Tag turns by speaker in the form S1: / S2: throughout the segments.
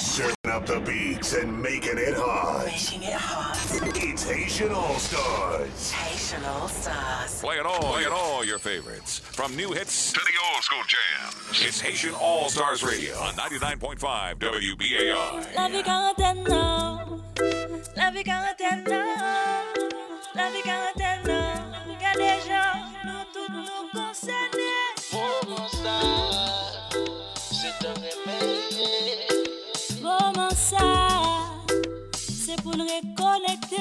S1: Serving up the beats and making it hot.
S2: Making it hot.
S1: It's Haitian All Stars.
S2: Haitian All Stars.
S3: Play it all, play it all your favorites. From new hits to the old school jams. It's Haitian All Stars Radio on 99.5 WBAI.
S4: La vie quarantaine, non. La vie Love non. La vie quarantaine, non. Regardez, gens, nous tous nous concernés.
S5: Pour ça, c'est un réveil.
S4: c'est pour nous reconnecter.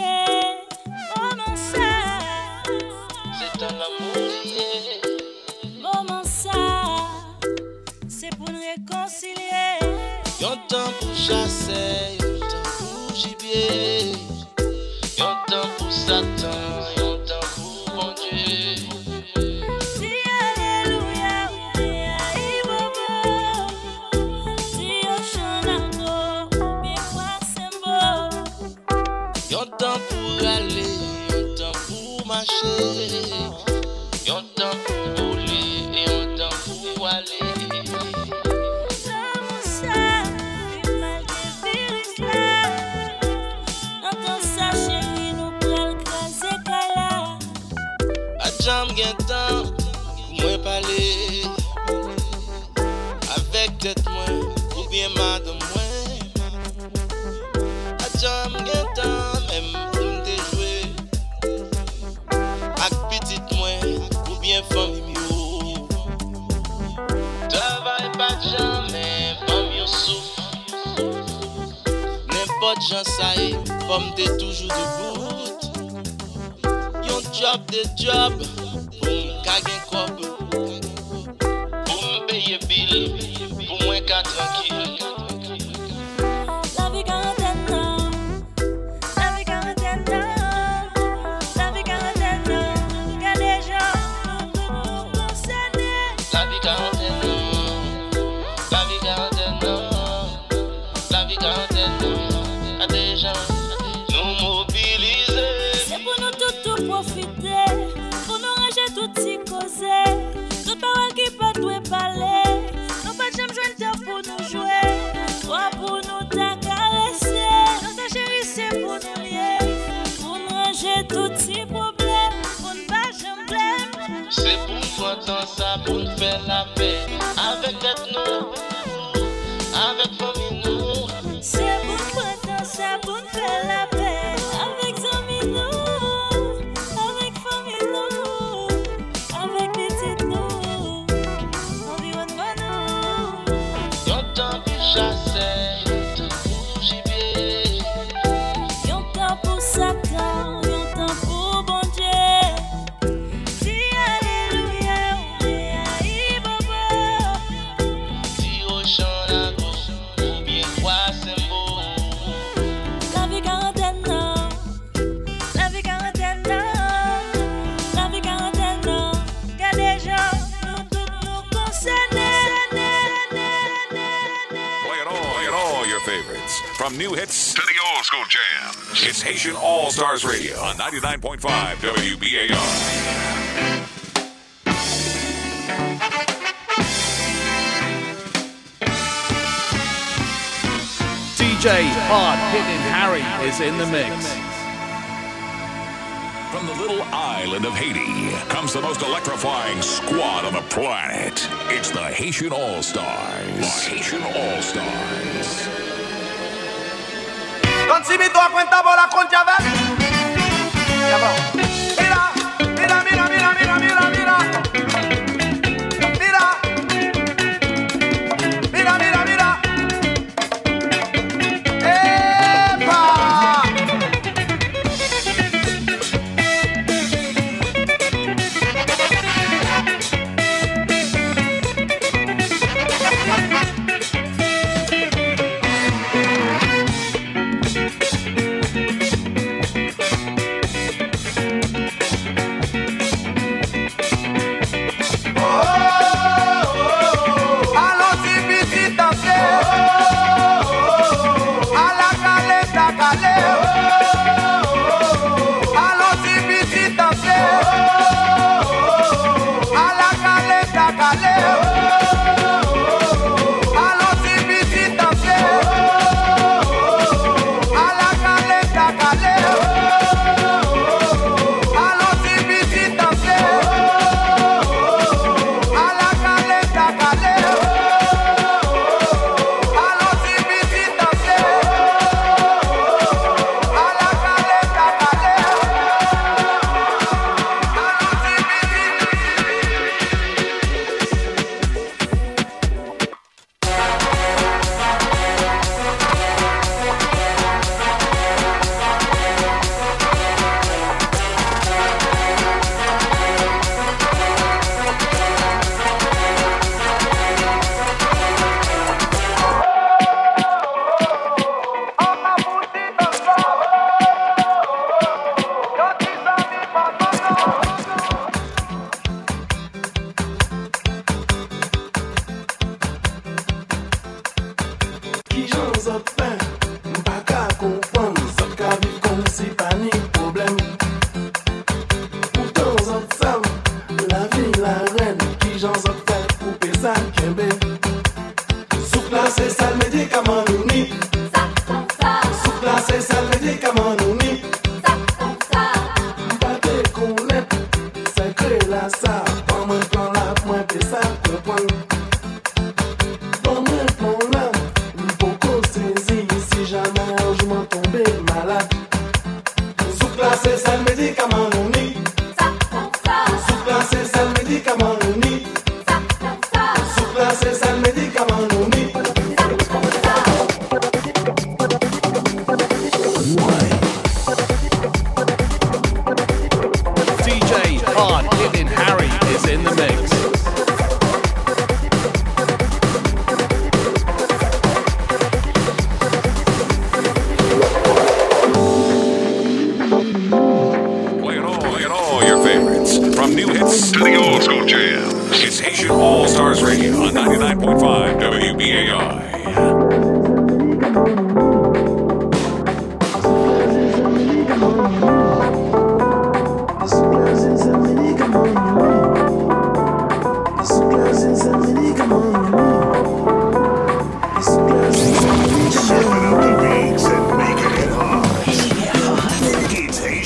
S4: Mon
S5: c'est un amour.
S4: Oh mon ça, c'est pour nous réconcilier.
S5: Y'a un temps pour chasser, y'a un temps pour gibier, y'a un temps pour s'attendre. jan saye, fom te toujou de bout Yon job de job
S6: Hitting Harry is in the mix.
S3: From the little island of Haiti comes the most electrifying squad on the planet. It's the Haitian All Stars. The Haitian All Stars.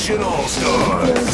S7: It's Haitian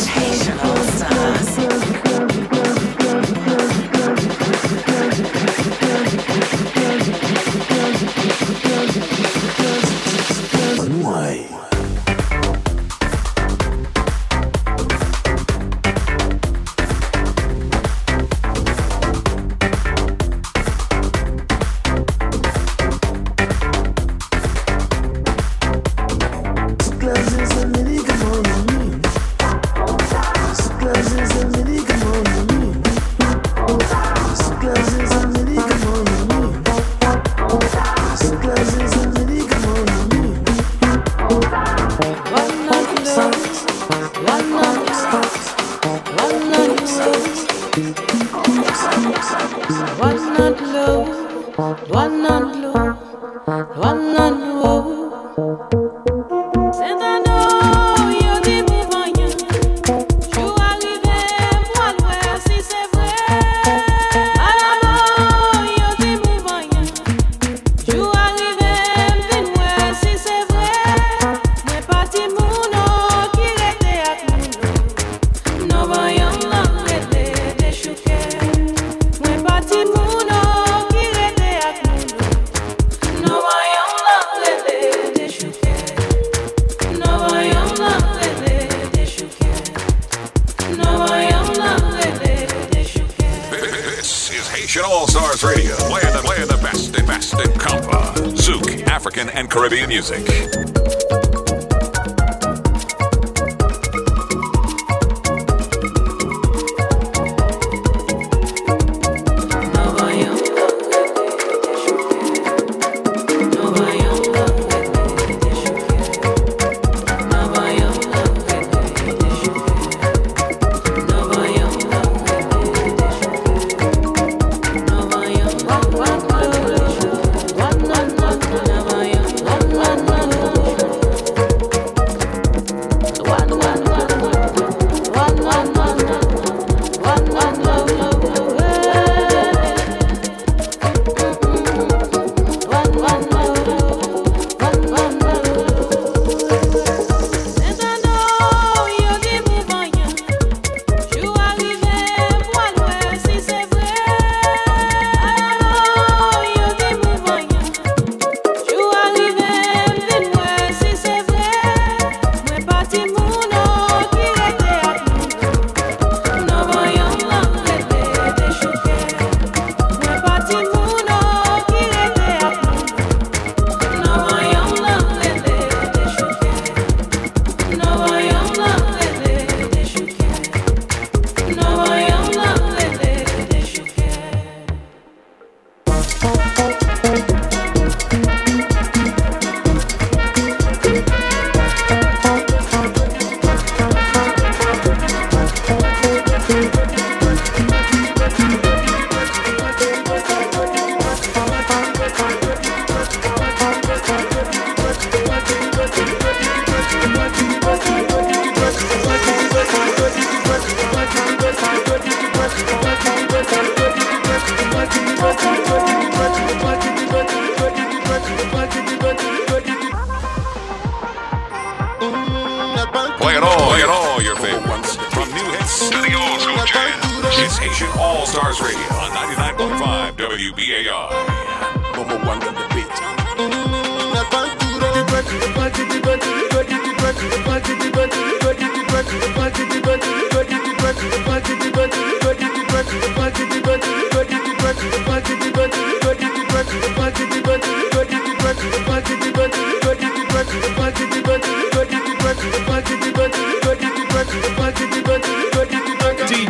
S8: Haitian All Stars
S7: Radio
S3: on 99.5 WBAI.
S6: Number one on the beat.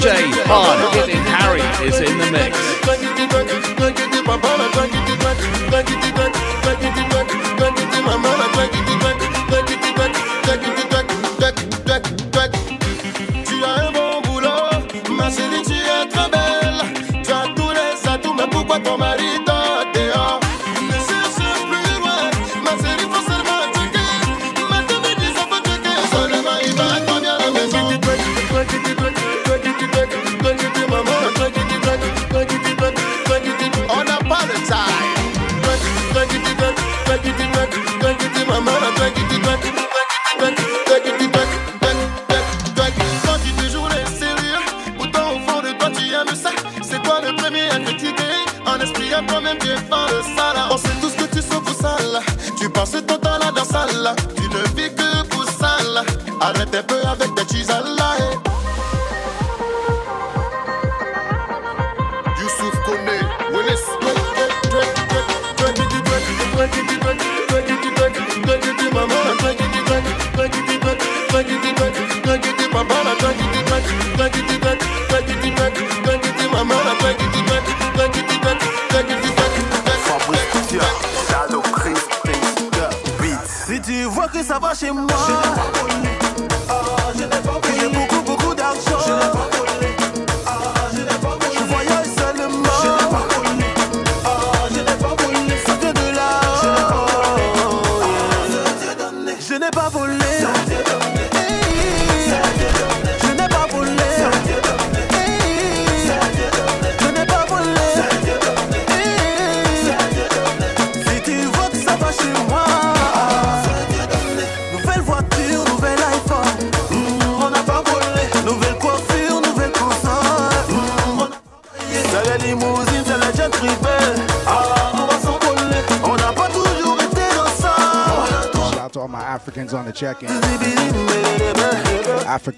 S9: Hitting Harry is in the mix.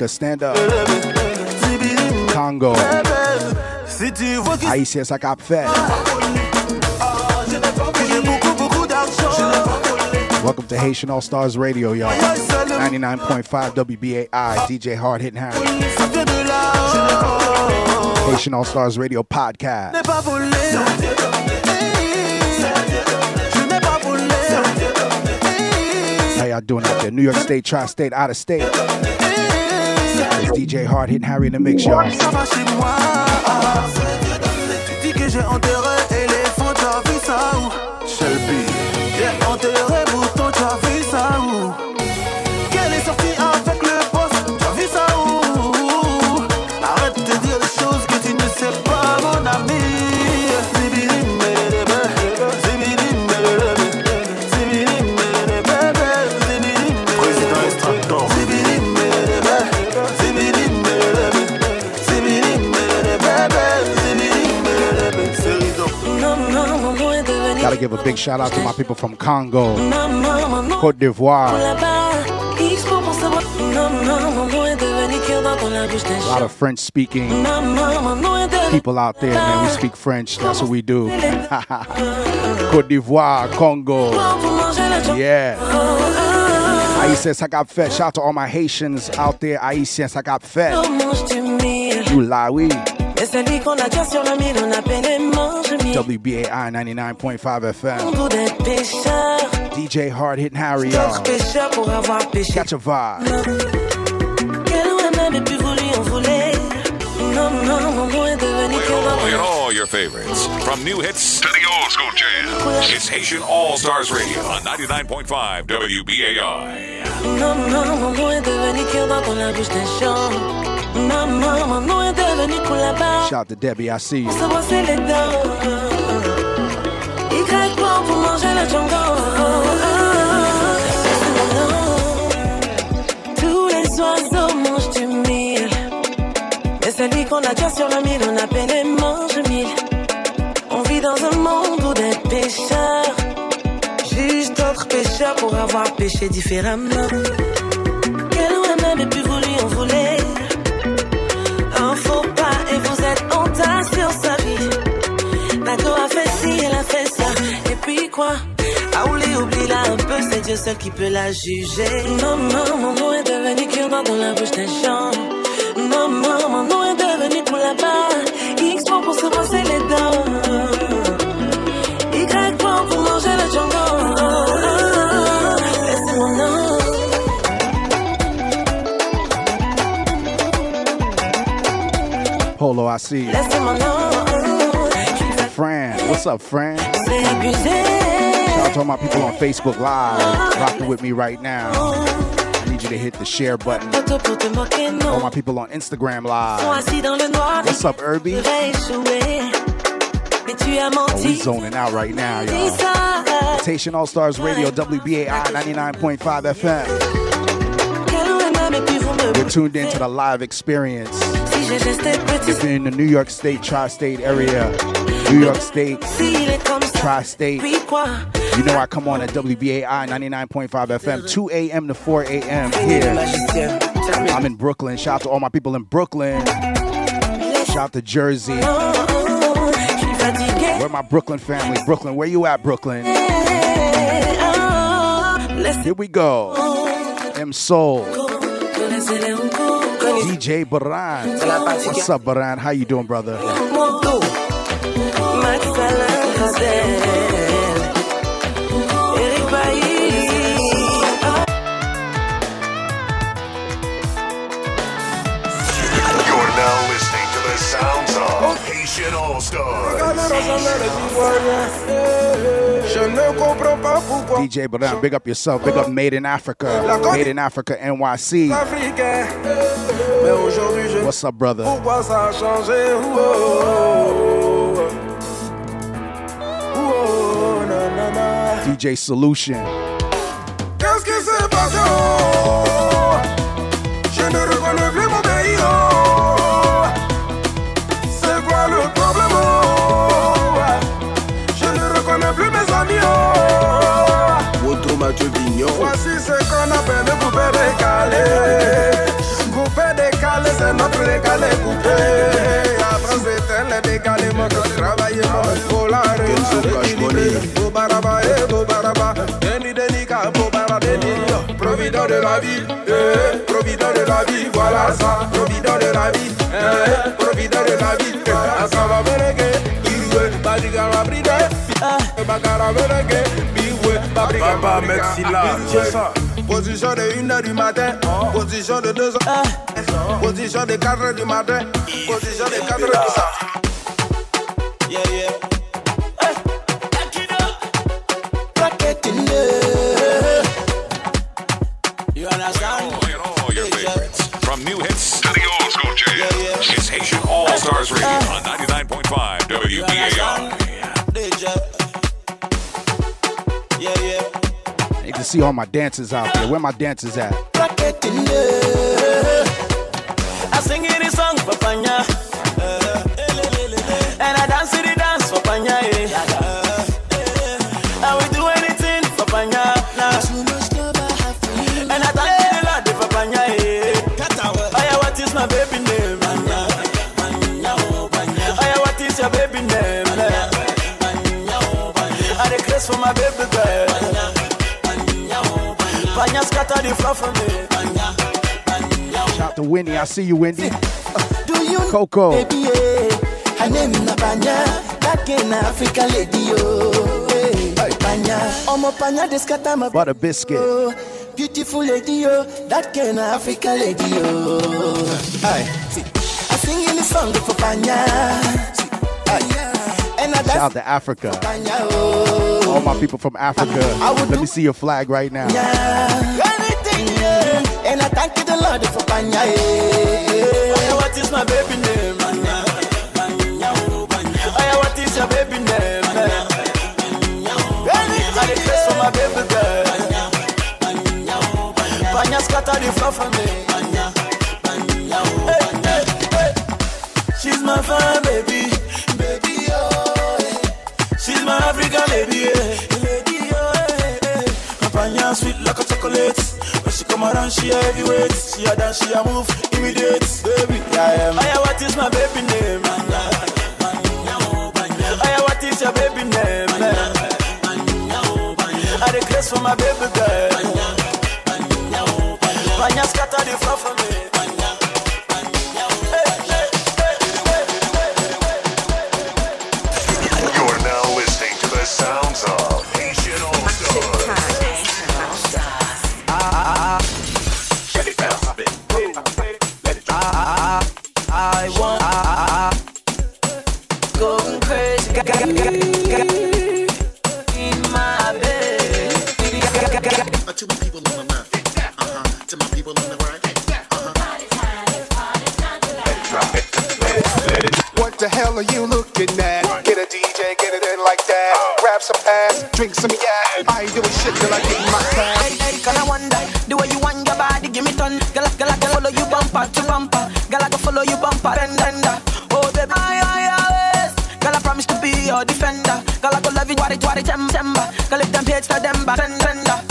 S10: Africa, stand up. Congo.
S11: Si tu vois que
S10: Haïtien, ça cap fait.
S11: que j'ai beaucoup beaucoup.
S10: Welcome to Haitian All Stars Radio, y'all. 99.5 WBAI, DJ Hard Hitting Harry.
S11: Ça vient de là.
S10: Haitian All Stars Radio podcast.
S11: n'ai pas volé. Je n'ai pas volé.
S10: How y'all doing out there? New York State, Tri-State, out of state. It's DJ Hard Hitting Harry in the mix, y'all.
S11: Ça va chez moi. Tu dis que j'ai enterré éléphant, tu as vu ça où
S6: Shelby.
S11: J'ai enterré
S10: give a big shout out to my people from Congo, Côte d'Ivoire. A lot of French speaking people out there, man. We speak French. That's what we do. Côte d'Ivoire, Congo. Yeah. Cap fait. Shout out to all my Haitians out there.
S12: Oh, mange-tu
S10: You lie, oui.
S12: Et celui qu'on a déjà sur le mille On appelle les mange mille
S10: WBAI 99.5 FM.
S12: Pour des pécheurs
S10: DJ Hard Hitting Harry,
S12: D'autres pécheurs pour avoir péché
S10: Catch a vibe.
S12: Quel on a même plus voulu en voler? Maman, maman est devenue cœur dans
S3: Playing all your favorites, from new hits to the old school jams. It's Haitian All Stars Radio on 99.5 WBAI.
S12: Maman, maman est devenue cœur dans la bouche des gens Maman, maman est devenue pour là-bas
S10: Shout out to Debbie, I see you.
S12: Pour se brosser les dents Y quoi pour manger le django Tous les oiseaux mangent du mille Mais celui qu'on a déjà sur le mille On la peine et mange mille. On vit dans un monde où des pécheurs jugent d'autres pécheurs pour avoir péché différemment. Quoi? Ah, Aouli, oublie-la un peu, c'est Dieu seul qui peut la juger. Maman, mon nom est devenu cure-dent dans la bouche des gens. Maman, mon nom est devenu pour là-bas. X pour pour se brosser les dents. Y pour pour manger le django. C'est mon nom.
S10: Polo, I see you.
S12: C'est mon nom.
S10: Fran, what's up, Fran? Shout out to all my people on Facebook Live, rocking with me right now. I need you to hit the share button. All my people on Instagram Live. What's up, Irby? Oh, we zoning out right now, y'all.
S12: ça.
S10: Haitian All Stars Radio, WBAI 99.5 FM. You're tuned into the live experience. If you're in the New York State, tri state area, New York State, tri state, you know I come on at WBAI 99.5 FM, 2 a.m. to 4 a.m. here. I'm in Brooklyn. Shout out to all my people in Brooklyn. Shout out to Jersey. Where my Brooklyn family? Brooklyn, where you at, Brooklyn? Here we go. M Soul, DJ Baran. What's up, Baran? How you doing, brother?
S1: You're now listening to the of All Stars.
S10: DJ Baran, big up yourself. Big up Made in Africa. Made in Africa NYC. What's up, brother? DJ Solution.
S13: Qu'est-ce qui s'est passé? oh? Je ne reconnais plus mon pays. oh. C'est quoi le problème? oh? Je ne reconnais plus mes amis. oh.
S11: Woto Vignon.
S13: Voici ce qu'on appelle coupé décalé. Coupé décalé, c'est notre décalé coupé. Après c'était le décalé, moi quand je travaillais, moi il faut la la vie, eh, provident de la vie, voilà ça. Provident de la vie, eh, provident de la vie. eh. Asaba bereke, biwe, badigara bride. Bagara bereke, biwe,
S11: Papa c'est ça.
S13: Position de 1h du matin, position de 2h, position de 4h du matin, position de 4h du soir.
S3: Yeah, yeah.
S14: Stars Radio ah. on 99.5 WBAI.
S3: DJ. Yeah, yeah.
S10: Need to see all my dancers out there. Where my dancers at?
S3: I sing any song for my baby girl. Panya scatter the floor for me.
S10: Shout to Wendy. I see you, Wendy.
S15: Uh, do you
S10: Coco.
S15: baby? Yeah. Her name na Panya, that kind of African lady. Eh, hey, Panya, Omo Panya, they scatter my
S10: Butter biscuit.
S15: Oh, beautiful lady, yo. That kind of African lady, yo. Aye. I sing in the song for Panya. Aye. And I
S10: Shout out to Africa. All my people from Africa. Let me see your flag right now.
S15: Yeah. Anything, yeah. And I thank you the Lord for Panya,
S3: what is my baby name? What is your baby name? I the for my baby girl. Panya scatter the floor for me.
S16: Come around, she a heavyweight. She a dance, she a move, immediate. Baby, I am. Aya, what is my baby name? Aya, what is your baby name? I request for my baby girl. Banya scatter the floor for me.
S7: Tem, temper. Girl, if them page to them back, ten, tender.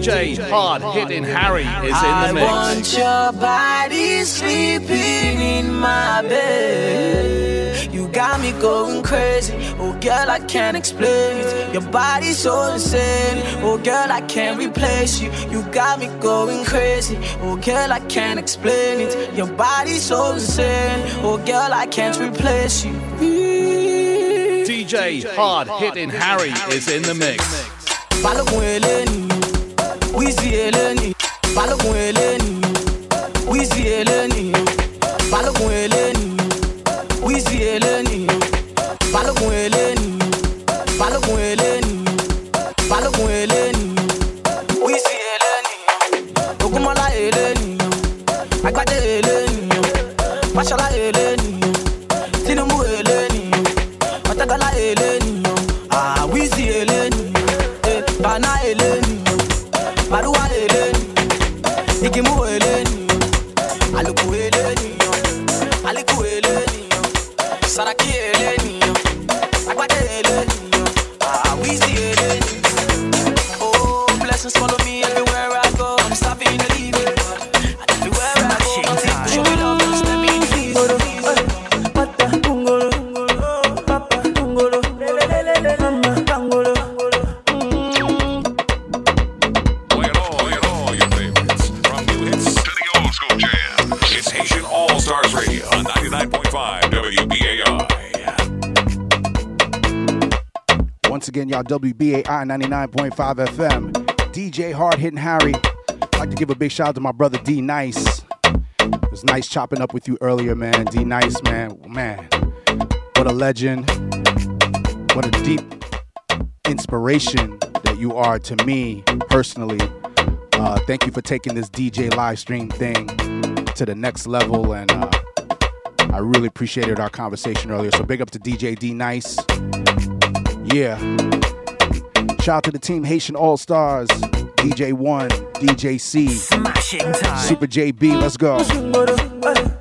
S6: DJ Hard Hitting Harry is in the mix.
S7: want your body sleeping in my bed. You got me going crazy. Oh, girl, I can't explain it. Your body's so insane. Oh, girl, I can't replace you. You got me going crazy. Oh, girl, I can't explain it. Your body's so insane. Oh, girl, I can't replace you.
S6: DJ Hard Hitting Harry is in the mix.
S7: balógun eléni Wizzy Eleni, Balogun Eleni. Wizzy
S3: Eleni, Balogun Eleni. Wizzy Eleni, Balogun Eleni. WBAI
S10: 99.5 FM. DJ Hard Hitting Harry. I'd like to give a big shout out to my brother D Nice. It was nice chopping up with you earlier, man. D Nice, man. Man, what a legend. What a deep inspiration that you are to me personally. Uh, thank you for taking this DJ live stream thing to the next level, and uh, I really appreciated our conversation earlier. So big up to DJ D Nice. Yeah. Shout out to the team Haitian All Stars, DJ One, DJ C, Super JB. Let's go.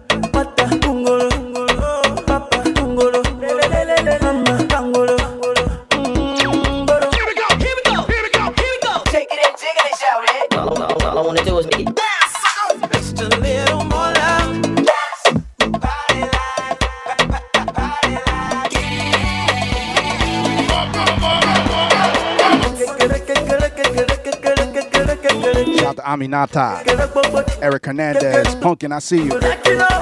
S10: Aminata, Eric Hernandez, Punkin, I see you.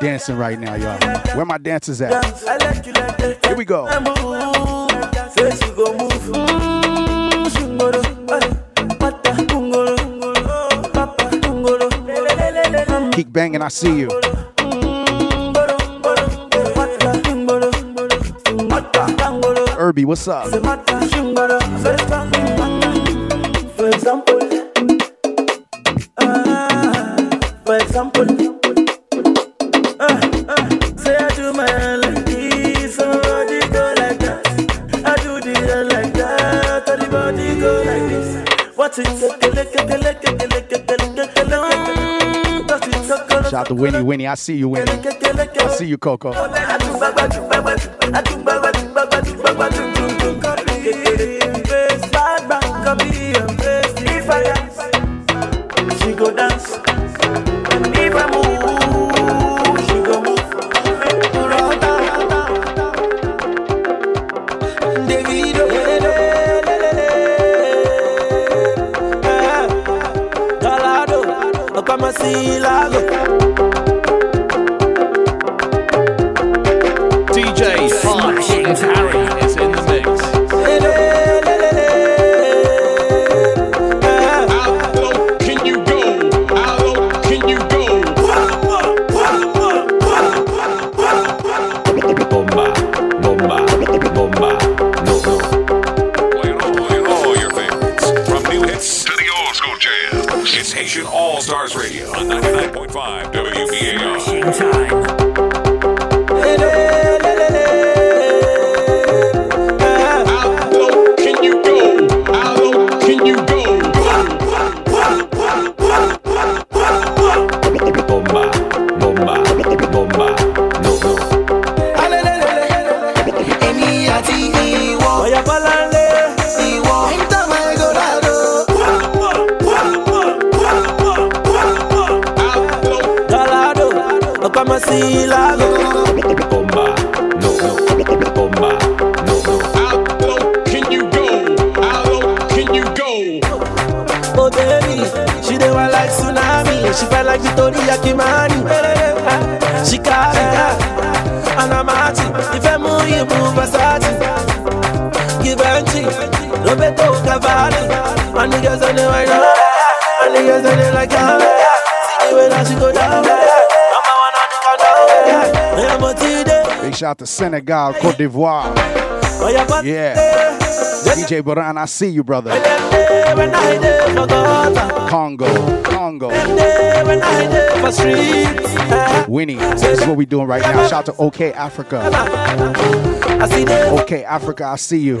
S10: Dancing right now, y'all. Where my dancers at? Here we go. Keep banging, I see you. Irby, what's up?
S15: For example, ah, for example,
S10: Shout Winnie, Winnie. I see you, Winnie. I see you, Coco. Out to Senegal, Cote d'Ivoire.
S15: yeah.
S10: DJ Boran, I see you, brother.
S15: I
S10: Congo, Congo.
S15: I
S10: Winnie, this is what we doing right now. Shout out to OK Africa.
S15: I.
S10: OK Africa, I see you.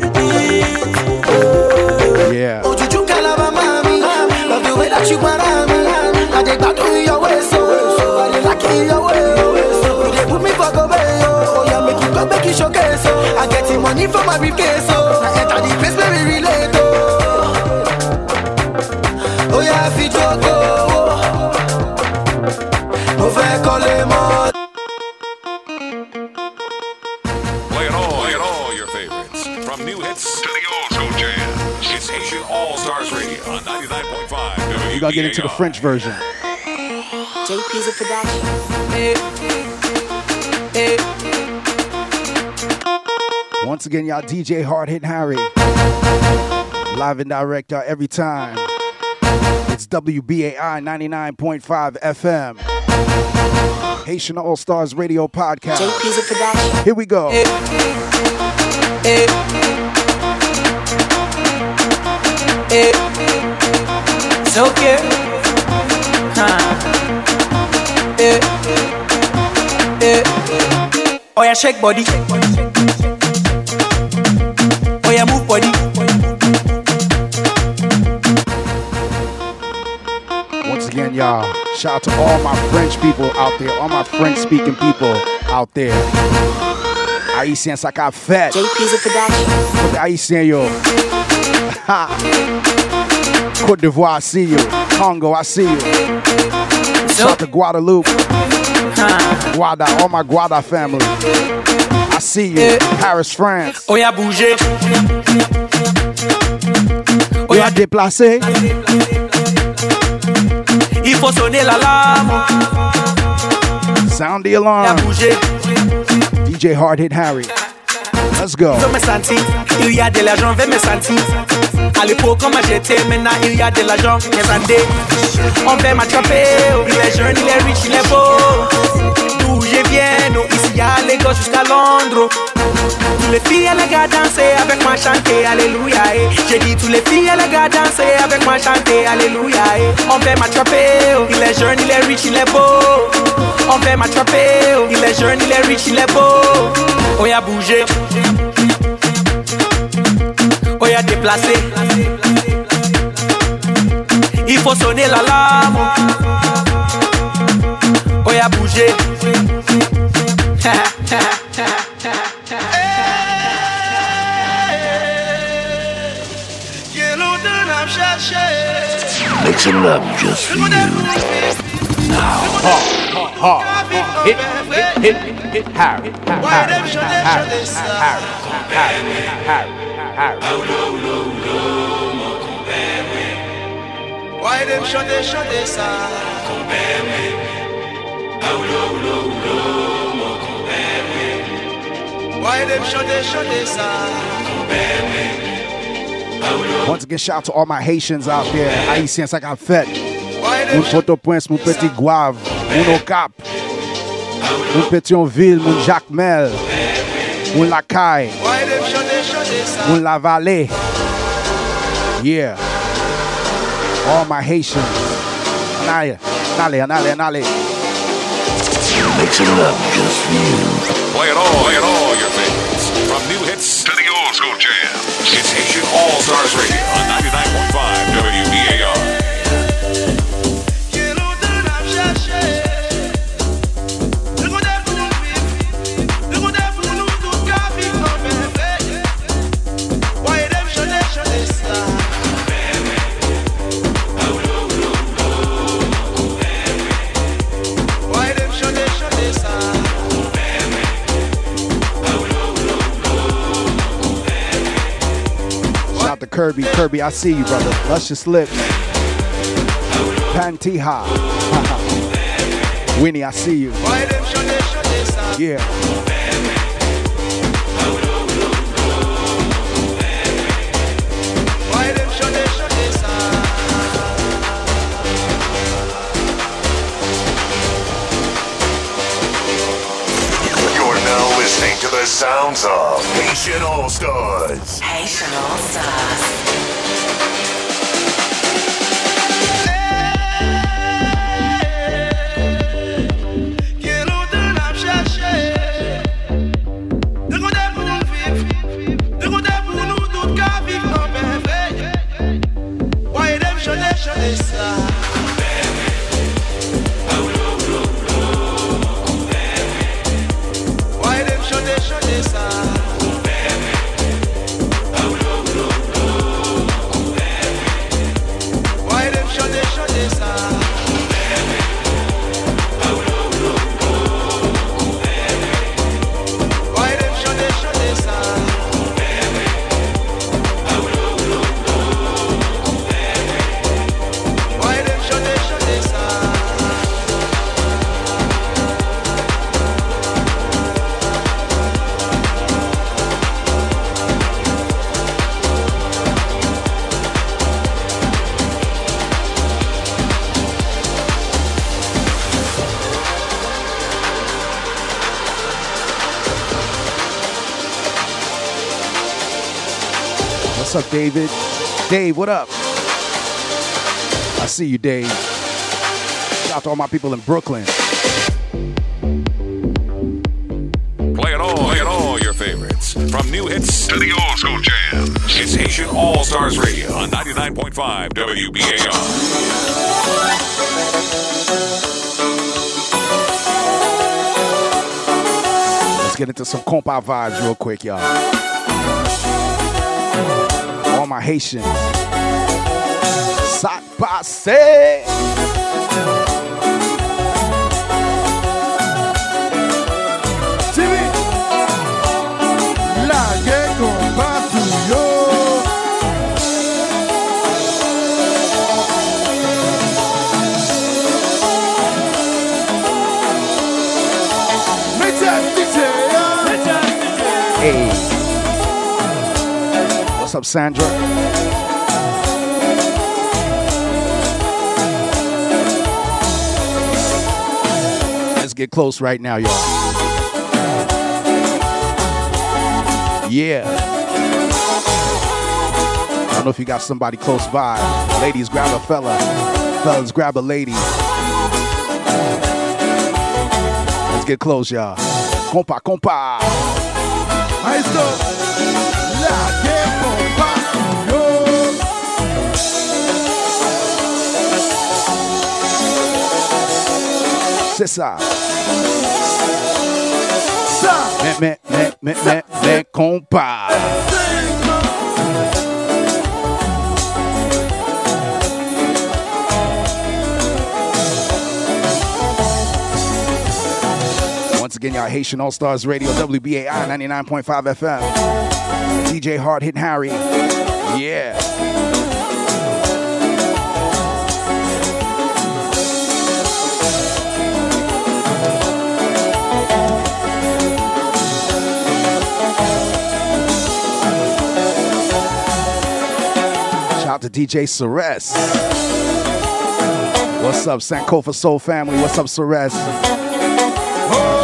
S10: Yeah.
S15: Ojuju kalaba mami, love the way that you me. I your way so, I dey like your way so. You put me for bay go make you showcase so. I get the money for my briefcase so, I enter the place where we relate oh. Oh yeah, fi jogo, oh. mo fẹ́ kọ́lé mọ́.
S3: Playing all, playing all your favorites. From new hits to the old school jams. It's Haitian All Stars Radio on 99.5
S10: We gotta get into the French version.
S17: JP's a production.
S10: Once again, y'all, DJ Hard Hitting Harry. Live and direct y'all every time. It's WBAI 99.5 FM. Haitian All Stars Radio Podcast.
S17: JP's a production.
S10: Here we go.
S15: It's okay. Huh. Eh. Eh. Oh yeah, shake body. Oh yeah, move body.
S10: Once again, y'all, shout out to all my French people out there, all my French speaking people out there. Haïtien, ça qu'a fait.
S17: JP's a production.
S10: Côté Haïtien, yo. Ha. Côte d'Ivoire, I see you. Congo, I see you. Shout out to Guadeloupe. Guada, all my Guada family. I see you. Eh. Paris, France.
S15: Oh yeah, bouger.
S10: Oh, yeah, déplacé.
S15: Il faut sonner l'alarme.
S10: Sound the alarm. DJ Hard Hit Harry. Let's go.
S18: veux me sentir, il y a de l'argent, me sentir. À l'époque, comment j'étais, maintenant il y a de l'argent, mes années. On veut m'attraper, oh, il est jeune, il est riche, il est beau. D'où je oh, ici à Lagos jusqu'à Londres. Tous les filles, les gars danser avec moi chanter, alléluia. eh. J'ai dit tous les filles, les gars danser avec moi chanter, alléluia. eh. On veut m'attraper, oh, il est jeune, il est riche, il est beau. On veut m'attraper, oh, il est jeune, il est riche, il est beau. On y a bougé. On y a déplacé. Il faut sonner l'alarme. On y a bougé.
S1: Mixing it up just for you. Now.
S19: Hard, hard, hard. Hit, hit, hit, hit, Harry, Harry, Harry, Harry, Harry, Harry,
S20: Why them chanter, chanter ça Why them chanter, chanter ça
S10: Once again, shout out to all my Haitians out there. Haïtiens, ça qu'a fait. Moun Port-au-Prince, moun Petit-Goâve, moun Okap, moun Pétionville, moun Jacmel, moun Lacaille,
S20: Why them chanter, chanter ça
S10: moun La Vallée. Yeah. All my Haitians. Anale, anale, anale, anale.
S1: Mixing it up just for you.
S3: Play it all, play it all, your favorites. From new hits to the old school jams. It's Haitian All Stars Radio
S10: Kirby. Kirby, I see you, brother. Luscious lips. Pantiha. Winnie, I see you. Yeah.
S1: You're now listening to the sounds of Haitian All Stars.
S21: Haitian All Stars.
S10: David? Dave, what up? I see you, Dave. Shout out to all my people in Brooklyn.
S3: Play it all, play it all, your favorites. From new hits to the old school jams. It's Haitian All Stars Radio on 99.5 WBAI.
S10: Let's get into some compa vibes real quick, y'all. All my Haitians. Sac up, Sandra? Let's get close right now, y'all. Yeah. I don't know if you got somebody close by. Ladies, grab a fella. Fellas, grab a lady. Let's get close, y'all. Compa, compa.
S22: Maestro, la que
S10: C'est ça.
S22: Ça.
S10: Mais, mais, mais, mais, mais, mais. Once again, y'all, Haitian All Stars Radio, WBAI 99.5 FM. DJ Hard Hitting Harry. Yeah. Out to DJ Ceres. What's up, Sankofa Soul family? What's up, Ceres?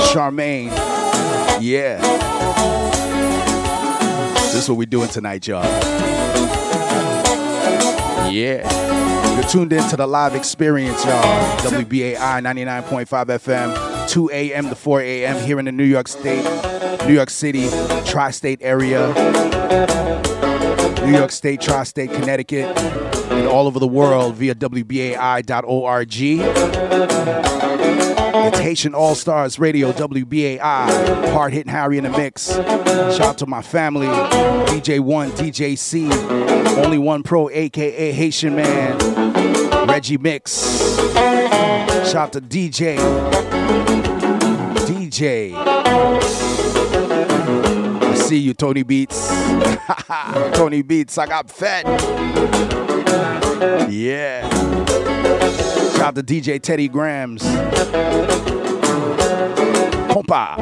S10: Charmaine. Yeah. This is what we're doing tonight, y'all. Yeah. You're tuned in to the live experience, y'all. WBAI 99.5 FM, 2 a.m. to 4 a.m. here in the New York State, New York City, tri state area, New York State, tri state, Connecticut, and all over the world via WBAI.org. It's Haitian All Stars Radio, WBAI. Hard hitting Harry in the mix. Shout out to my family, DJ1, DJ C, Only One Pro, aka Haitian Man, Reggie Mix. Shout out to DJ. DJ. See you, Tony Beats. Tony Beats, I got fed. Yeah. Shout out to DJ Teddy Grams. Compa.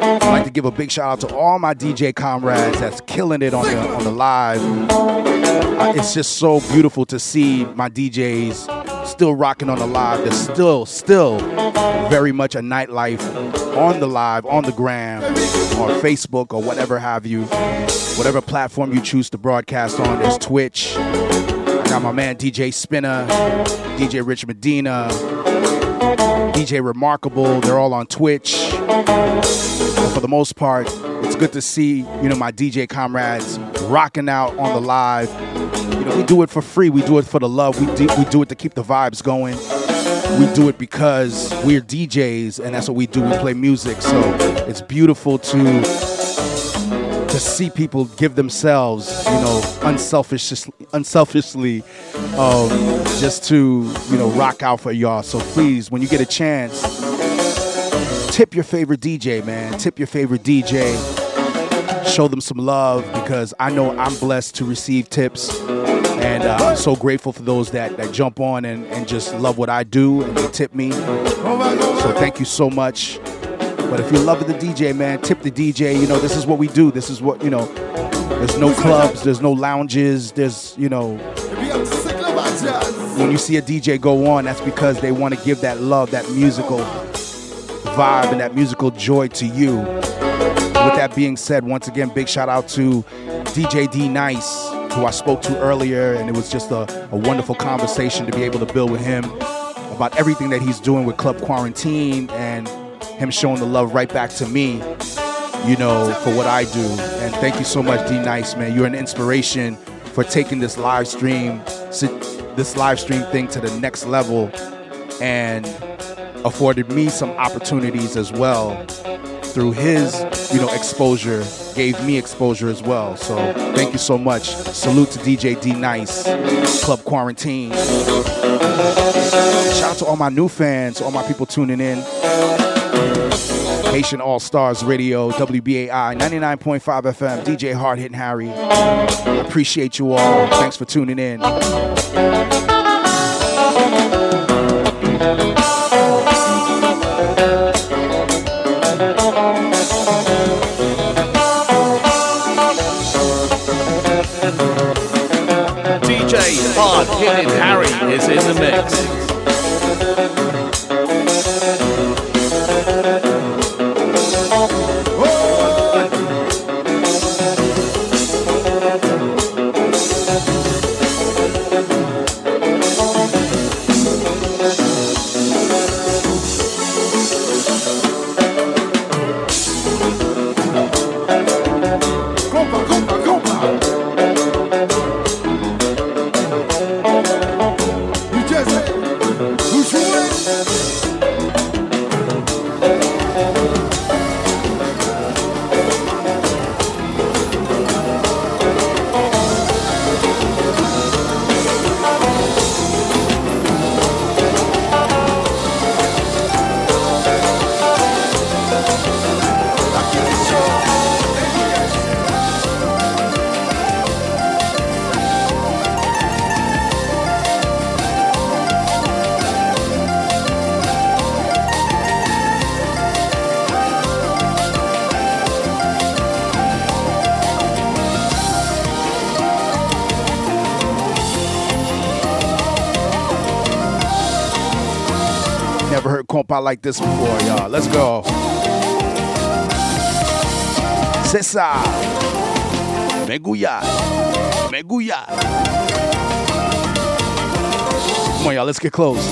S10: I'd like to give a big shout out to all my DJ comrades that's killing it on the on the live. Uh, it's just so beautiful to see my DJs still rocking on the live. There's still still very much a nightlife on the live, on the gram, or Facebook or whatever have you. Whatever platform you choose to broadcast on, there's Twitch. I got my man DJ Spinner, DJ Rich Medina, DJ Remarkable. They're all on Twitch. And for the most part, it's good to see, you know, my DJ comrades rocking out on the live. You know, we do it for free. We do it for the love. We do, we do it to keep the vibes going. We do it because we're DJs and that's what we do. We play music. So it's beautiful to to see people give themselves, you know, unselfishly, unselfishly, um, just to you know rock out for y'all. So please, when you get a chance, tip your favorite DJ, man. Tip your favorite DJ. Show them some love because I know I'm blessed to receive tips. And uh, I'm so grateful for those that, that jump on and, and just love what I do and they tip me. So thank you so much. But if you're loving the DJ, man, tip the DJ. You know, this is what we do. This is what, you know, there's no clubs, there's no lounges, there's, you know, when you see a DJ go on, that's because they want to give that love, that musical vibe, and that musical joy to you. With that being said, once again, big shout out to DJ D Nice, who I spoke to earlier, and it was just a, a wonderful conversation to be able to build with him about everything that he's doing with Club Quarantine and him showing the love right back to me, you know, for what I do. And thank you so much, D Nice, man. You're an inspiration for taking this live stream, this live stream thing to the next level, and afforded me some opportunities as well through his, you know, exposure, gave me exposure as well. So thank you so much. Salute to DJ D Nice, Club Quarantine. Shout out to all my new fans, all my people tuning in. Haitian All Stars Radio, WBAI 99.5 FM, DJ Hard Hitting Harry. Appreciate you all. Thanks for tuning in.
S13: DJ Hard Hitting Harry is in the mix.
S23: Compa
S10: like this before, y'all. Let's go. César. Meguya. Meguya. Come on, y'all. Let's get close.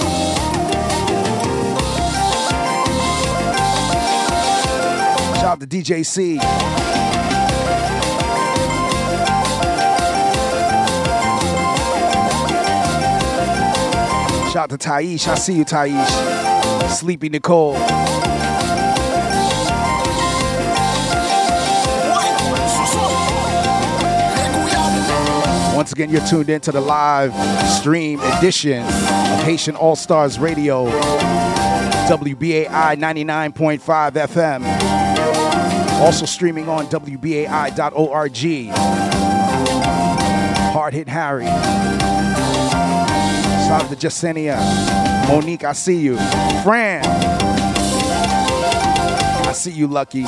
S10: Shout out to DJ C. Shout out to Taish. I see you, Taish. Sleepy Nicole. Once again, you're tuned in to the live stream edition of Haitian All Stars Radio, WBAI 99.5 FM. Also streaming on WBAI.org. Hard Hit Harry. Shout out to Jasenia. Monique, I see you. Fran. I see you, Lucky.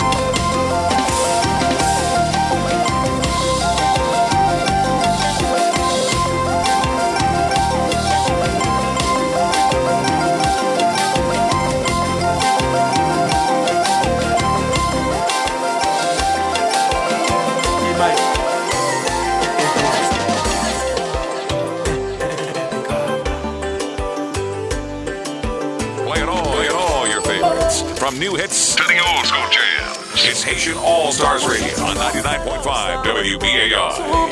S3: From new hits. To the old school jams. It's Haitian All Stars Radio on 99.5 WBAI.
S16: Mwen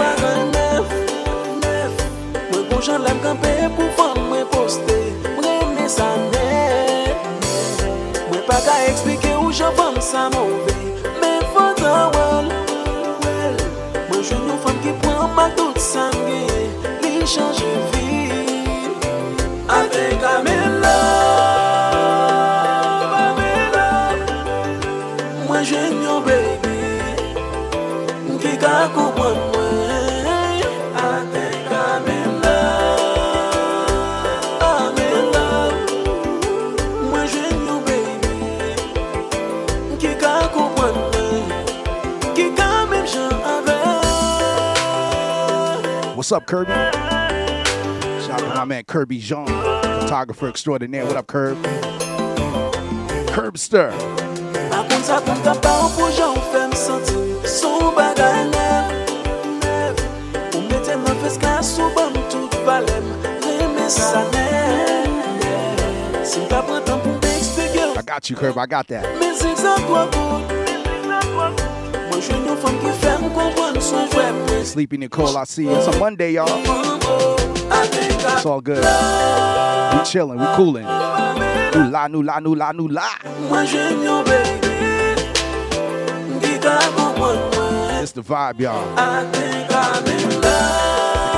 S10: What's up, Kirby? Shout out to my man Kirby Jean, photographer extraordinaire. What up, Curb? Curbster. I got you, Curb. I got that. Sleepy Nicole, I see. It's a Monday, y'all. It's all good. We chilling, we cooling. New la, new la, new la, new la. It's the vibe, y'all.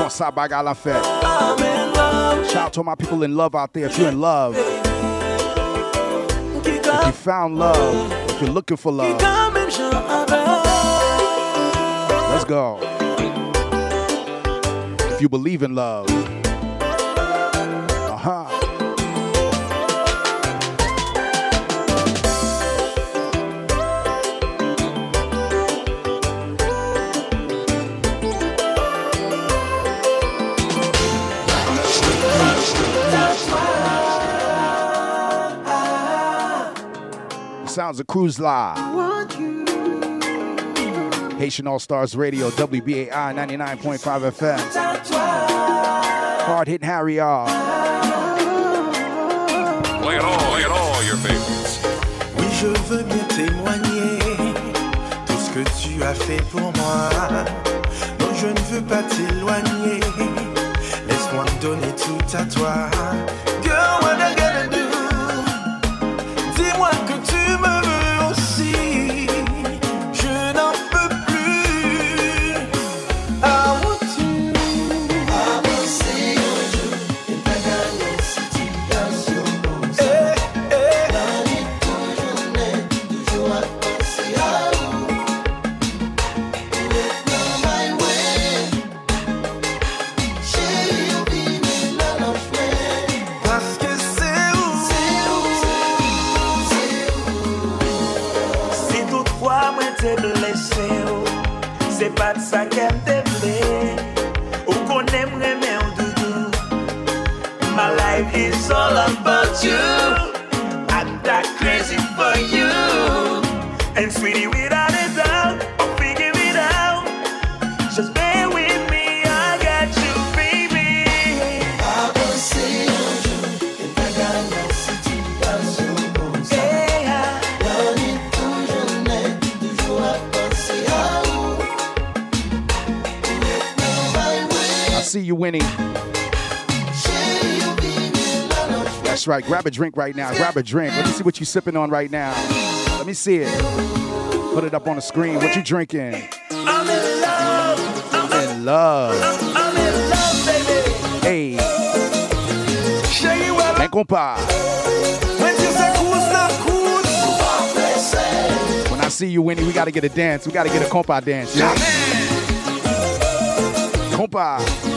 S10: On, side by la fête. Shout out to my people in love out there. If you're in love, if you found love, if you're looking for love, God. If you believe in love, uh-huh. aha. Sounds of cruise line. Haitian All Stars Radio, WBAI 99.5 FM. Hard hitting Harry R.
S3: Play it all, play it all your favorites.
S16: Oui, je veux bien témoigner tout ce que tu as fait pour moi. Non, je ne veux pas t'éloigner. Laisse-moi me donner tout à toi.
S10: Right. Grab a drink right now. Grab a drink. Let me see what you sipping on right now. Let me see it. Put it up on the screen. What you drinking?
S24: I'm in love. I'm
S10: In love.
S24: I'm in love, baby.
S10: Hey.
S24: Chérie, ouais,
S10: Ben compa.
S24: when tu sais course, la course.
S10: When I see you Winnie, we gotta get a dance. We gotta get a compa dance. Yeah? Compa.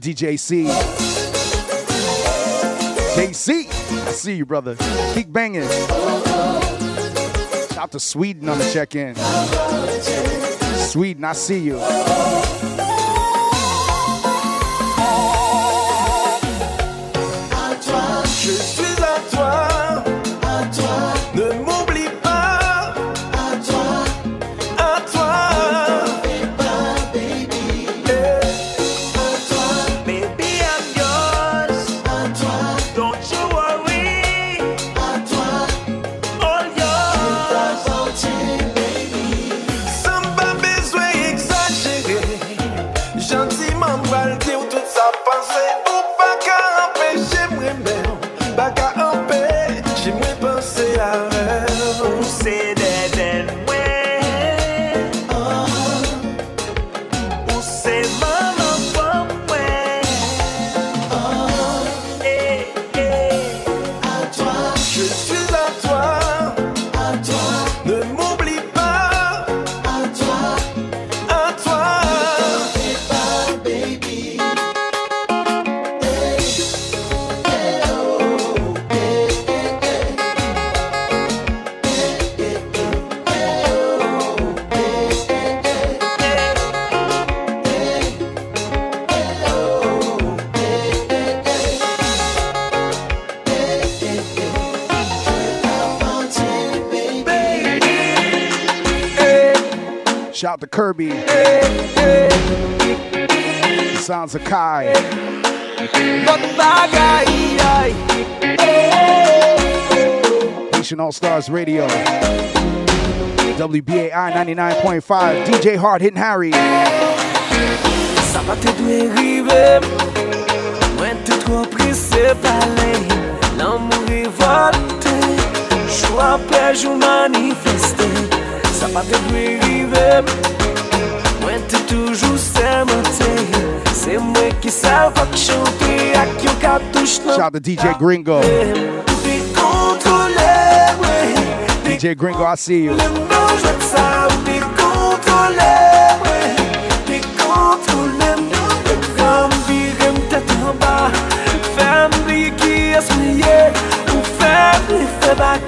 S10: To DJ C. JC, I see you, brother. Keep banging. Shout out to Sweden on the check-in. Sweden, I see you. Kirby. Sounds of Kai. Nation All Stars Radio. WBAI 99.5. DJ Hard hitting Harry.
S24: Jour manifesté. Ça va te te toujou se mante Se mwen ki sa vok chante ak yon katouche nan
S10: Shout out to DJ Gringo.
S24: Pi kontrole mwen
S10: DJ Gringo, I see you.
S24: Pi
S25: kontrole mwen Pi kontrole mwen
S26: Fem virem tete an ba Fem li ki esmiye Ou
S25: fem li fe
S16: bak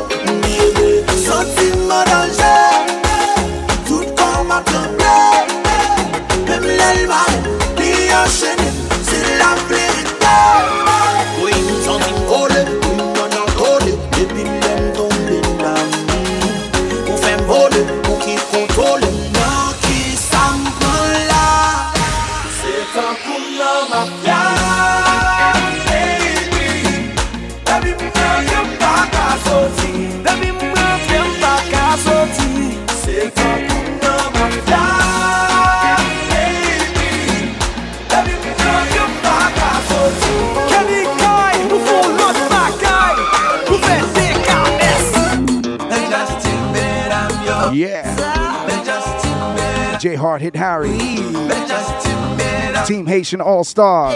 S16: Hard Hit Harry. Team Haitian All Stars.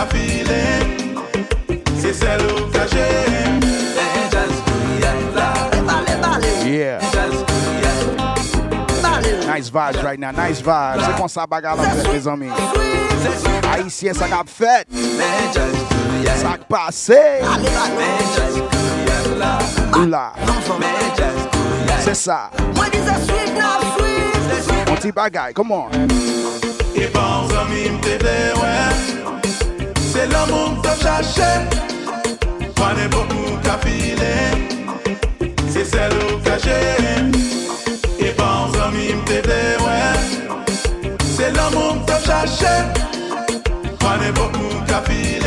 S15: ka file Se sel ou ka jem
S16: Yeah. Nice vibes right now, nice vibes. Se kon sa baga la fet, mes ami. Haitien sa kap fet. Sa k pase. Oula. Se sa. On ti bagay, come on.
S15: E bon zami mte de wè. Se la moun ta chache Mwane boku ka file Se sel ou kache E ban zami mte dewe Se la moun ta chache Mwane boku ka
S3: file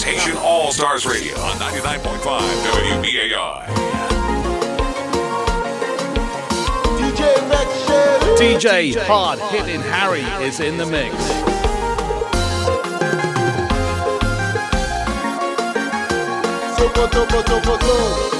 S3: is Haitian All Stars Radio on 99.5 WBAI.
S27: DJ
S6: Rex
S28: DJ, Hard Hitting Harry, is in the mix.
S4: Sokoto,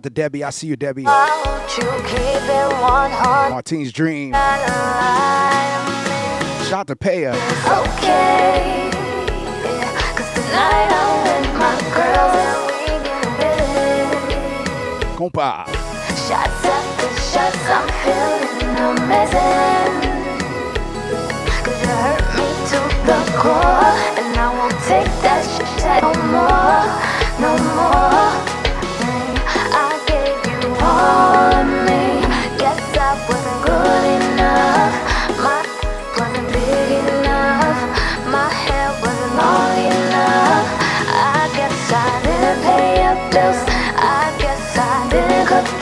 S4: out to Debbie. I see you, Debbie. Martine's Dream. Shout out to Paya.
S2: Okay. Yeah,
S4: Compa.
S2: Shots shots, I'm feeling amazing. Cause you hurt me to the core. And I won't take that shit no more, no more.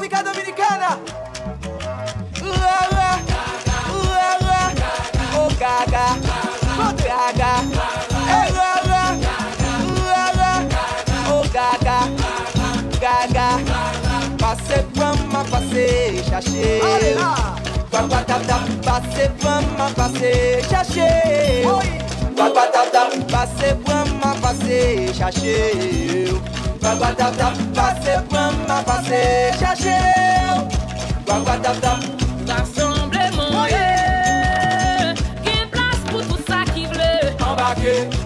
S18: República Dominicana. Lá, lá, lá, lá. O gaga, o gaga. É lá, lá, lá, lá. O gaga, gaga. Passe pama, passe xaxê. Guaguatapta, passe pama, passe xaxê. Guaguatapta, passe pama, passe. Gwagwa tap tap, pase pran ma pase chache oh. Gwagwa tap tap,
S4: rassemble moun ye Gen plas pou tout
S18: sa ki
S10: vle Embake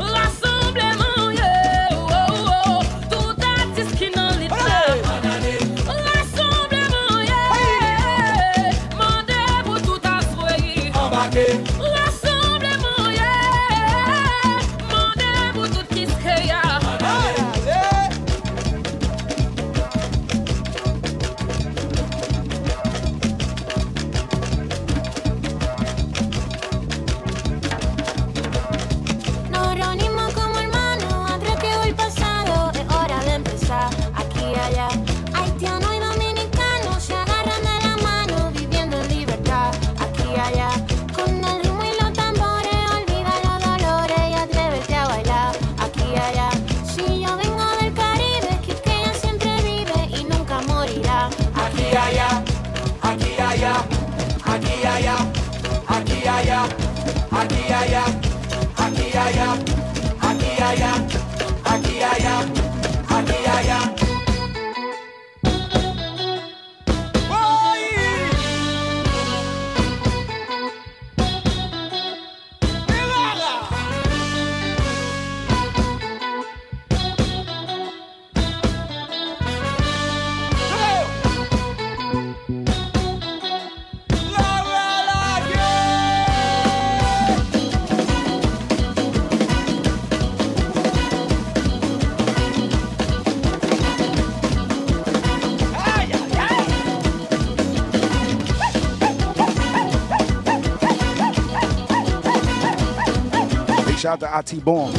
S10: out to Ati Bom.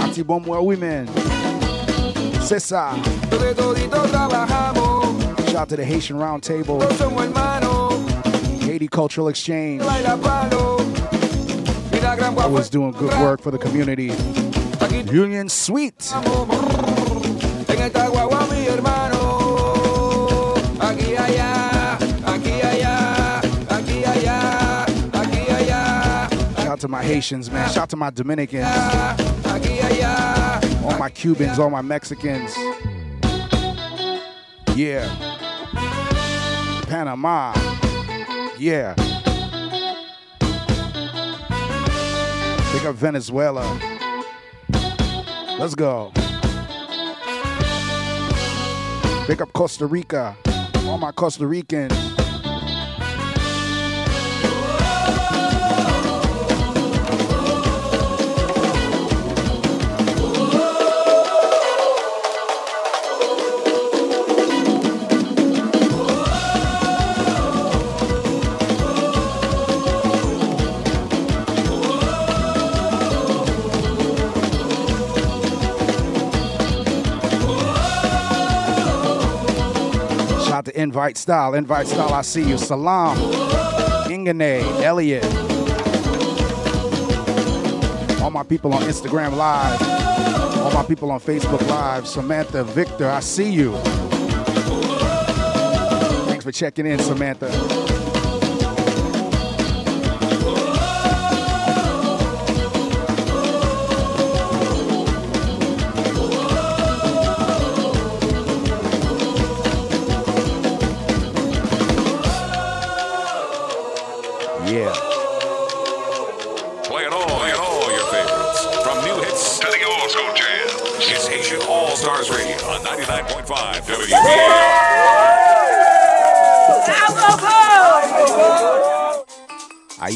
S10: Ati Bom, where women. Cesar. Shout out to the Haitian Round Table. Haiti Cultural Exchange. Always doing good work for the community. Union Suite. To my Haitians, man. Shout out to my Dominicans. All my Cubans, all my Mexicans. Yeah. Panama. Yeah. Pick up Venezuela. Let's go. Pick up Costa Rica. All my Costa Ricans. Invite Style. Invite Style, I see you. Salam. Ingane. Elliot. All my people on Instagram Live. All my people on Facebook Live. Samantha, Victor, I see you. Thanks for checking in, Samantha.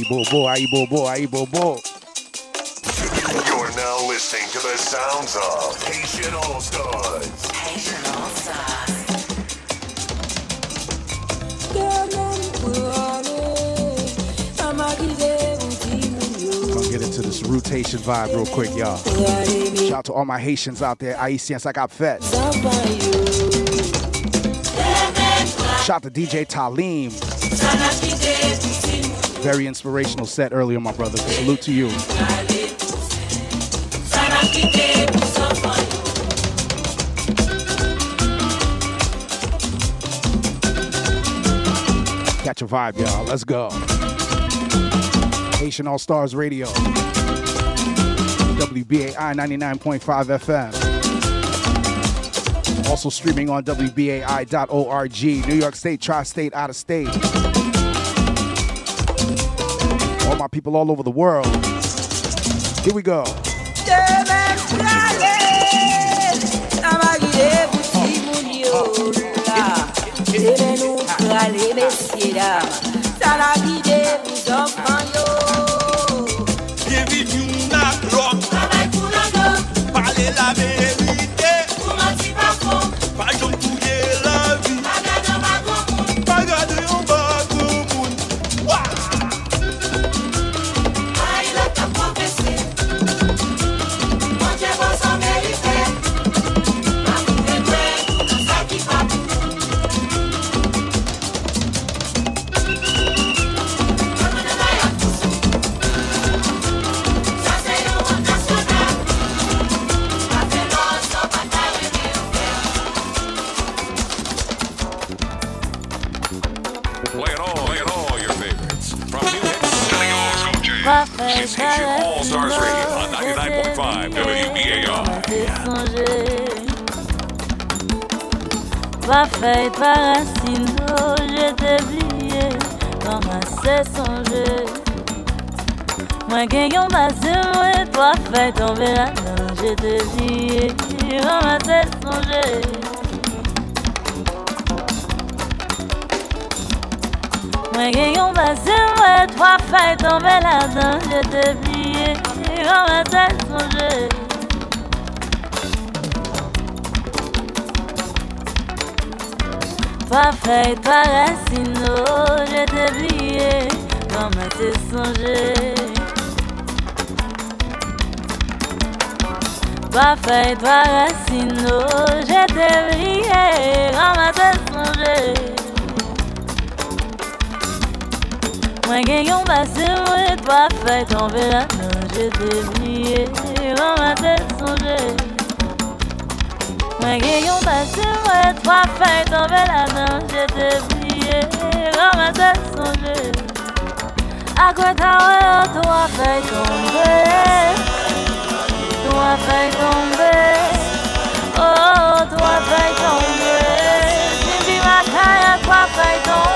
S10: Bobo, ayi bobo, ayi bobo.
S1: You're now listening to the sounds of Haitian All Stars.
S2: Haitian All Stars.
S10: Come get into this rotation vibe real quick, y'all. Shout out to all my Haitians out there. Haitians, I got fed. Shout out to DJ Talim. Very inspirational set earlier, my brother. Salute to you. Catch a vibe, y'all. Let's go. Haitian All Stars Radio. WBAI 99.5 FM. Also streaming on WBAI.org. New York State, Tri State, out of state. People all over the world. Here we go.
S15: Pas
S4: fait par Racino, je t'ai oublié, comment c'est songer. Moi, quelqu'un passe moi, toi, fait tomber la main, je t'ai oublié, comment c'est songer. Moi, quelqu'un passe moi, toi, fait tomber la main, je t'ai oublié, comment c'est songer. Pas fait par Racino, je t'ai oublié, comment t'es songé. Pas fait par Racino, je t'ai oublié, comment t'es songé. Moi, quelqu'un passe, moi, toi, fait tomber la main, je t'ai oublié, comment t'es songé. Moi, quelqu'un passe, moi, toi, fait tomber la main, je t'ai oublié, comment t'es songé. À quoi t'as toi, fait tomber, toi, fait tomber, oh, toi, fait tomber, Cindy Macaya, toi, fait tomber,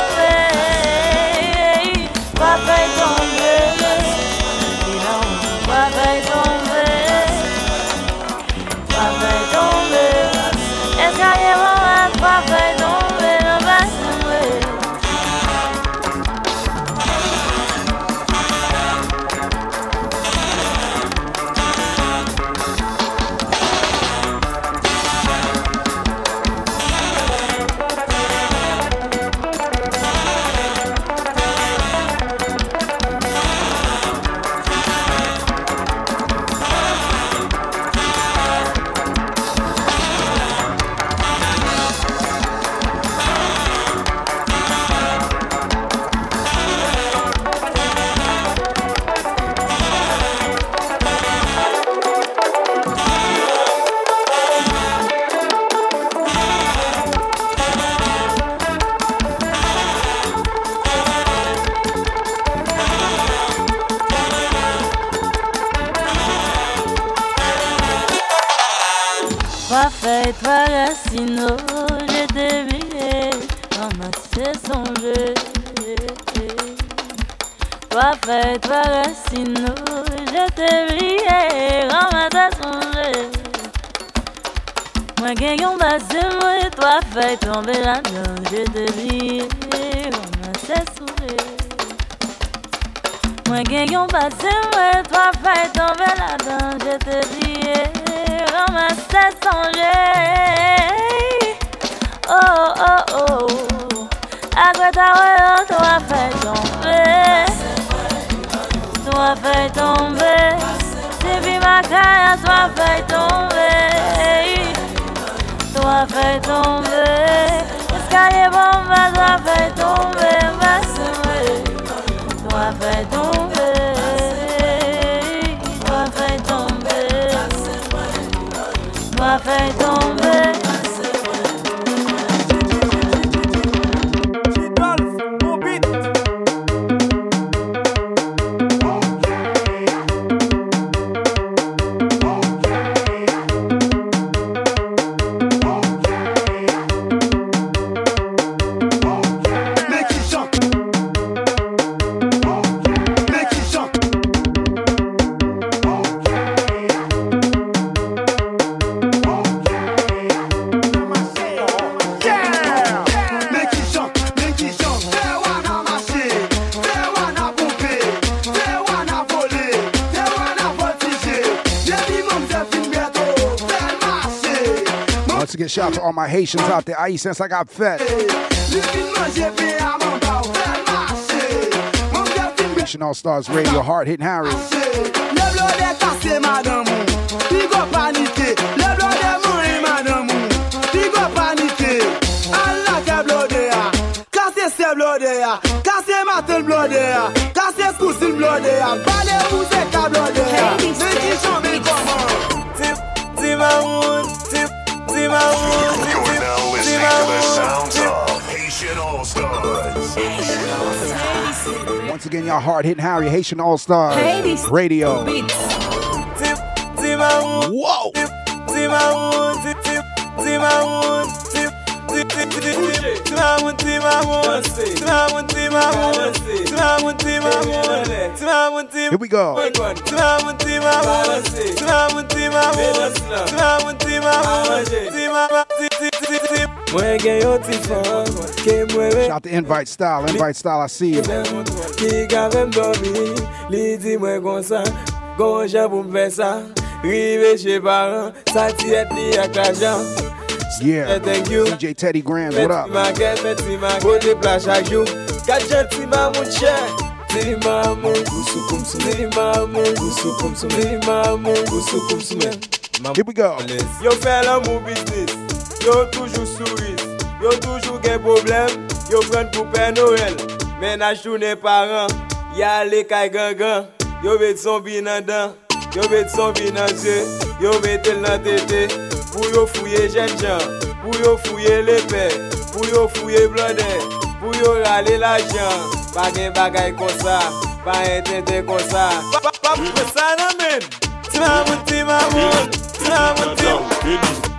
S29: Haitians out there. I since I got fed. Haitian All Stars Radio, hard hitting Harry. Again, y'all hard hitting Harry, Haitian All Stars Radio.
S30: Timaoun.
S29: Whoa. Here we go. Shout out to Invite Style. Invite Style, I see you.
S30: Ki gave m dormi, li di mwen sa Gon jan pou m fe sa Rive che paran, sa ti et li ak la jan
S29: Yeah.
S30: Eh, thank you.
S29: DJ Teddy Grams, what up?
S30: Maket, meti maket, kote plaj ak you Kajen ti mamoun che Ti mamoun, gousou koum sou Ti mamoun, gousou koum sou Ti mamoun, gousou koum sou men
S29: Here we go.
S30: Yo fè lan mou business Yo toujou souris, yo toujou gen problem Yo pren pou pè Noël, menaj jounen paran Yale kay gangan, yo bet zombi nan dan Yo bet zombi nan zye, yo metel nan tete Pou yo fouye jen jan, pou yo fouye lepe Pou yo fouye blode, pou yo rale la jan Pa gen bagay kon sa Pa konsa Pap pap konsa nan men, tina mouti mamoun, tina mouti mamoun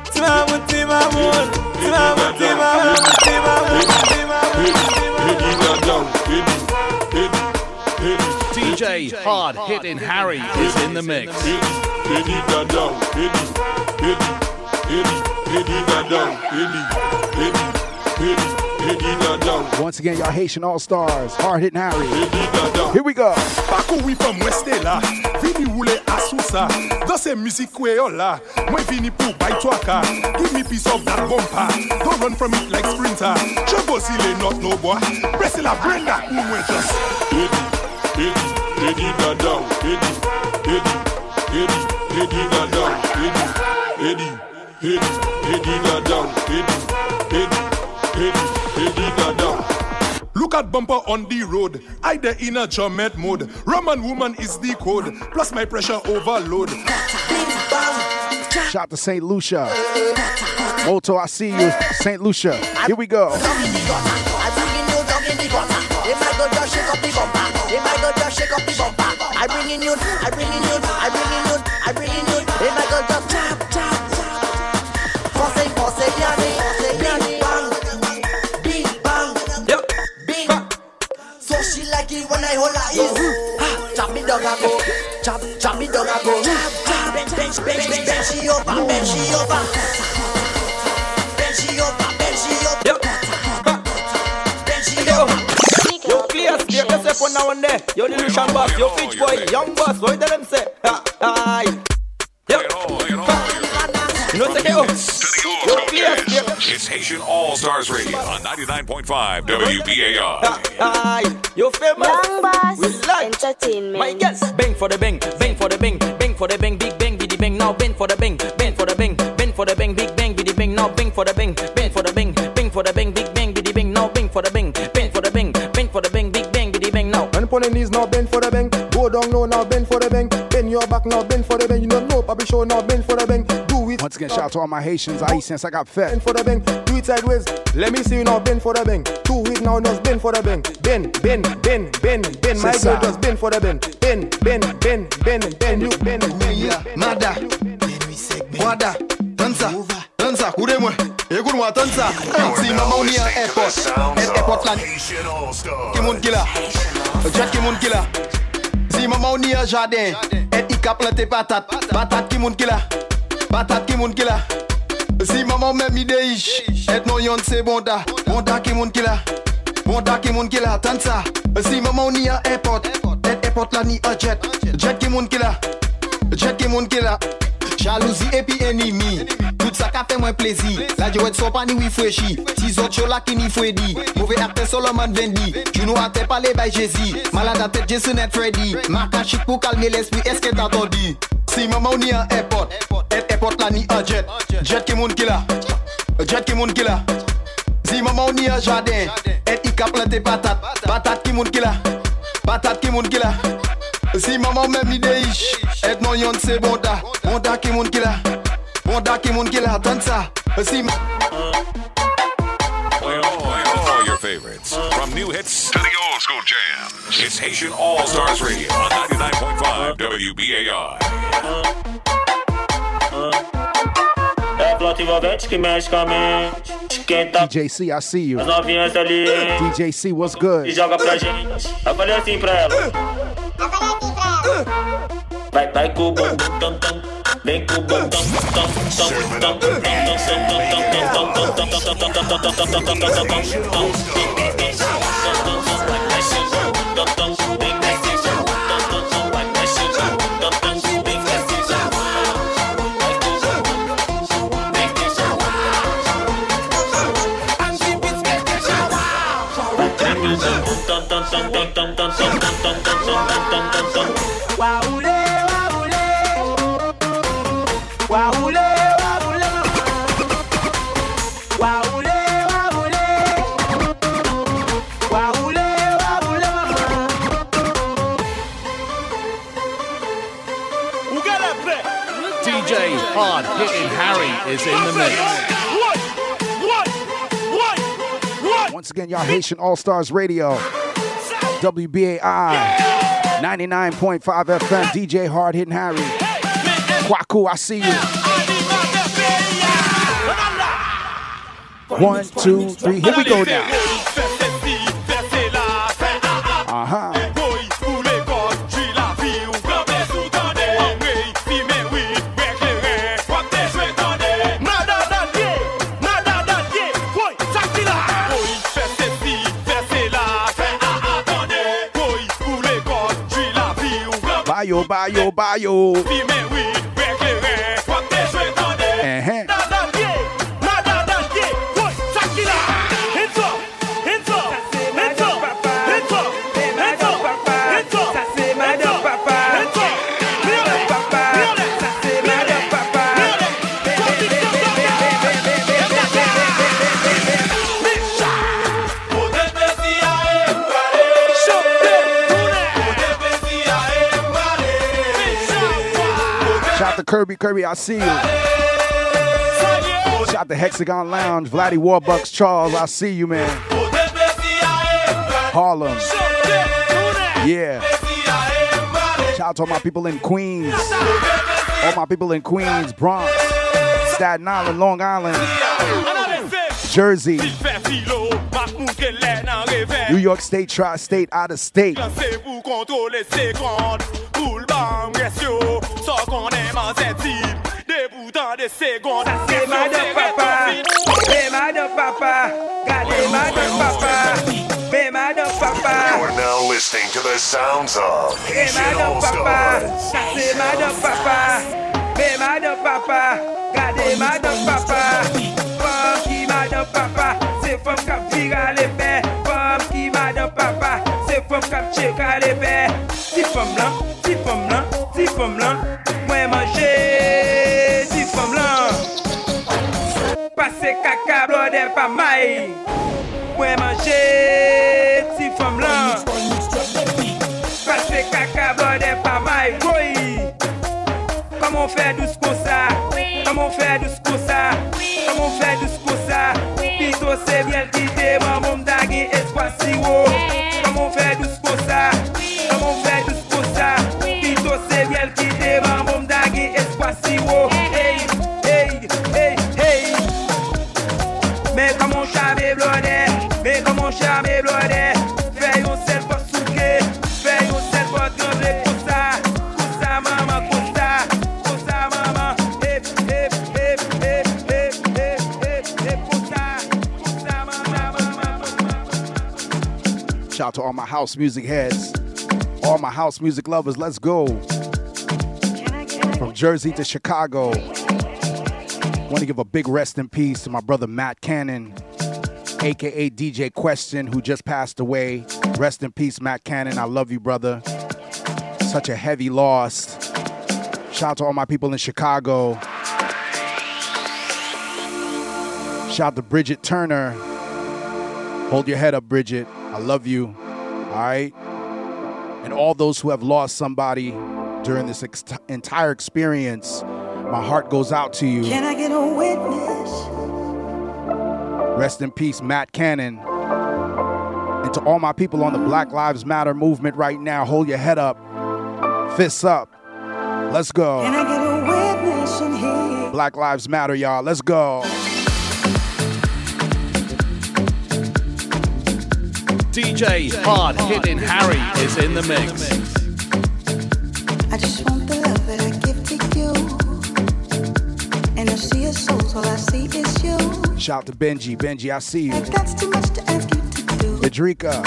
S6: DJ Hard Hitting Harry is in the mix.
S29: Once again, y'all Haitian All Stars, hard hitting Harry. Here we go.
S31: Pakou wipam mwen ste la Vini woule asou sa Dan se müzik kwe yo la Mwen vini pou bay to Give me piece of that bumper. Don't run from it like sprinter. Chogo si not no boy Bresi la Brenda ou mwen just. Eddie, Eddie, Eddie da down Eddie, Eddie, Eddie, Eddie da down Eddie, Eddie, Eddie, Eddie da down Eddie, Eddie, Eddie, Eddie da Look at bumper on the road. I the inner Jomet mode. Roman woman is the code. Plus my pressure overload.
S29: Shout out to St. Lucia. Moto, I see you. St. Lucia. Here we go.
S15: I bring in you, I bring in you, I bring in you, I bring in you. If I go just tap, tap, down, I go. Chop, chop me down, I go. Chop, chop, bench, bench, bench, bench, bench she over, bench she over. Bench she over, bench she over. Bench she over.
S30: Yo clear, stay yourself one now and there. Yo Delusion boss, yo Fitch boy, young boss, what tell them say? Ha, aye.
S3: It's Haitian All Stars Radio on 99.5 WBAI.
S7: Aye, you famous.
S32: Young boss,
S7: We like
S32: entertainment.
S7: My yes. Bang for the bang, bang for the bang, bang for the bang, big bang, biddy bang. Now bang for the bang, bang for the bang, bang for the bang, big bang, biddy bang. Now bang for the bang, bang for the bang, bang for the bang, big bang, biddy bang. Now bang for the bang, bang for the bang, bang for the bang, big bang, biddy bang. Now.
S33: And upon the knees now bend for the bang. Go down low now bend for the bang. Bend your back now bend for the bang. You don't know Papi show now bend for the bang. Do it.
S10: Once again, shout out to all my Haitians. I since I got fed.
S33: Bend for the bang. Do it sideways. Let me see you now bend for the bang. Do it now just bend for the bang. Bend, bend, bend, bend, bend. My
S10: C'est
S33: girl
S10: ça.
S33: just bend for the bend. Bend, bend, bend, bend, bend. You bend, bend. you bend.
S9: Mada, Wada, dansa, dansa, koude mwen, ekout mwen dansa Si maman ou ni an airport, et airport lan Ki moun ki la, jet ki moun ki la Si maman ou ni an jardin, et i ka plante patat Patat ki moun ki la, Patat ki moun ki la. Si maman men mi deyish Et non yon se bonda. Bonda ki moun ki la. Bonda ki moun ki la Tan sa. Si maman ni an airport Et airport la ni an jet. Jet ki moun ki la. Jet ki moun ki la. Jalousie epi enimi. Tout sa ka fe mwen plezi La jowet so pa ni wifreshi Ti zot yo la ki ni fwedi Mouve akte Solomon vendi Juno ate pale bay Jezi Malade ate Jason et Freddy. Marka chik pou kalme l'esprit. Eske t'attendi Si maman ou ni an airport. Et airport la ni an jet. Jet ki moun ki la Jet ki moun ki la Si maman ou ni an jardin. Et i ka plante patat Patat ki moun ki la Patat ki moun ki la Si maman mèm ni de ish Et non yon se bonda. Bonda ki moun ki la Bonda ki moun ki la Tan sa Si ma
S3: Play all, play all your favorites. From new hits to the old school jams. It's Haitian All Stars Radio on 99.5 WBAI.
S34: É plativamente que mexe com a mente. Quem tá
S10: DJC, I see you.
S34: as novinhas ali.
S10: DJC, what's good?
S34: E joga pra gente. Eu falei assim pra ela. Vai, vai com o bumbum tam tam. Vem com o bumbum tam tam tam tam tam
S18: Waoulé, waoulé.
S6: DJ Hard Hitting Harry is in the mix.
S10: Once again, y'all Haitian All Stars Radio. WBAI 99.5 FM. DJ Hard Hitting Harry. Kwaku, I see you. One, two, three. Here we go now. Uh huh. Bayo, bayo, bayo. Kirby, Kirby, I see you. Shout out to Hexagon Lounge, Vladdy Warbucks, Charles, I see you, man. Harlem. Yeah. Shout out to all my people in Queens. All my people in Queens, Bronx, Staten Island, Long Island, Jersey, New York State, Tri State, out of state.
S35: kambres yo So konen man zè tim De boutan de segon Aske ma de
S18: papa Be ma de papa Gade ma de papa. Be ma de papa.
S1: You are now listening to the sounds of Haitian All Stars
S18: Be ma de papa. Be ma de
S36: papa. Gade ma de papa. Fom ki ma de papa Se fom kap vira le pe Fom ki ma de papa. Fom kapche kalebe Ti fom lan, ti fom lan, ti fom lan. Mwen manje Ti fom lan. Pase kaka blode pa may. Mwen manje Ti fom lan. Pase kaka blode pa may. Koy Koman fè dous kon sa? Koman fè dous kon sa? Koman fè dous kon sa? Pito se bel ki te mwen moun
S10: da out to all my house music heads, all my house music lovers. Let's go. From Jersey to Chicago. Want to give a big rest in peace to my brother Matt Cannon, aka DJ Question, who just passed away. Rest in peace, Matt Cannon. I love you, brother. Such a heavy loss. Shout out to all my people in Chicago. Shout out to Bridget Turner. Hold your head up, Bridget. I love you. All right. And all those who have lost somebody during this ex- entire experience, my heart goes out to you.
S37: Can I get a witness?
S10: Rest in peace, Matt Cannon. And to all my people on the Black Lives Matter movement right now, hold your head up, fists up. Let's go.
S37: Can I get a witness in here?
S10: Black Lives Matter, y'all. Let's go.
S6: DJ Hard Hitting Harry is in the mix.
S37: I just want the love that I give to you. And I see your soul, all I see is you.
S10: Shout out to Benji. Benji, I see you.
S37: That's too much to ask you to do.
S10: Adrika,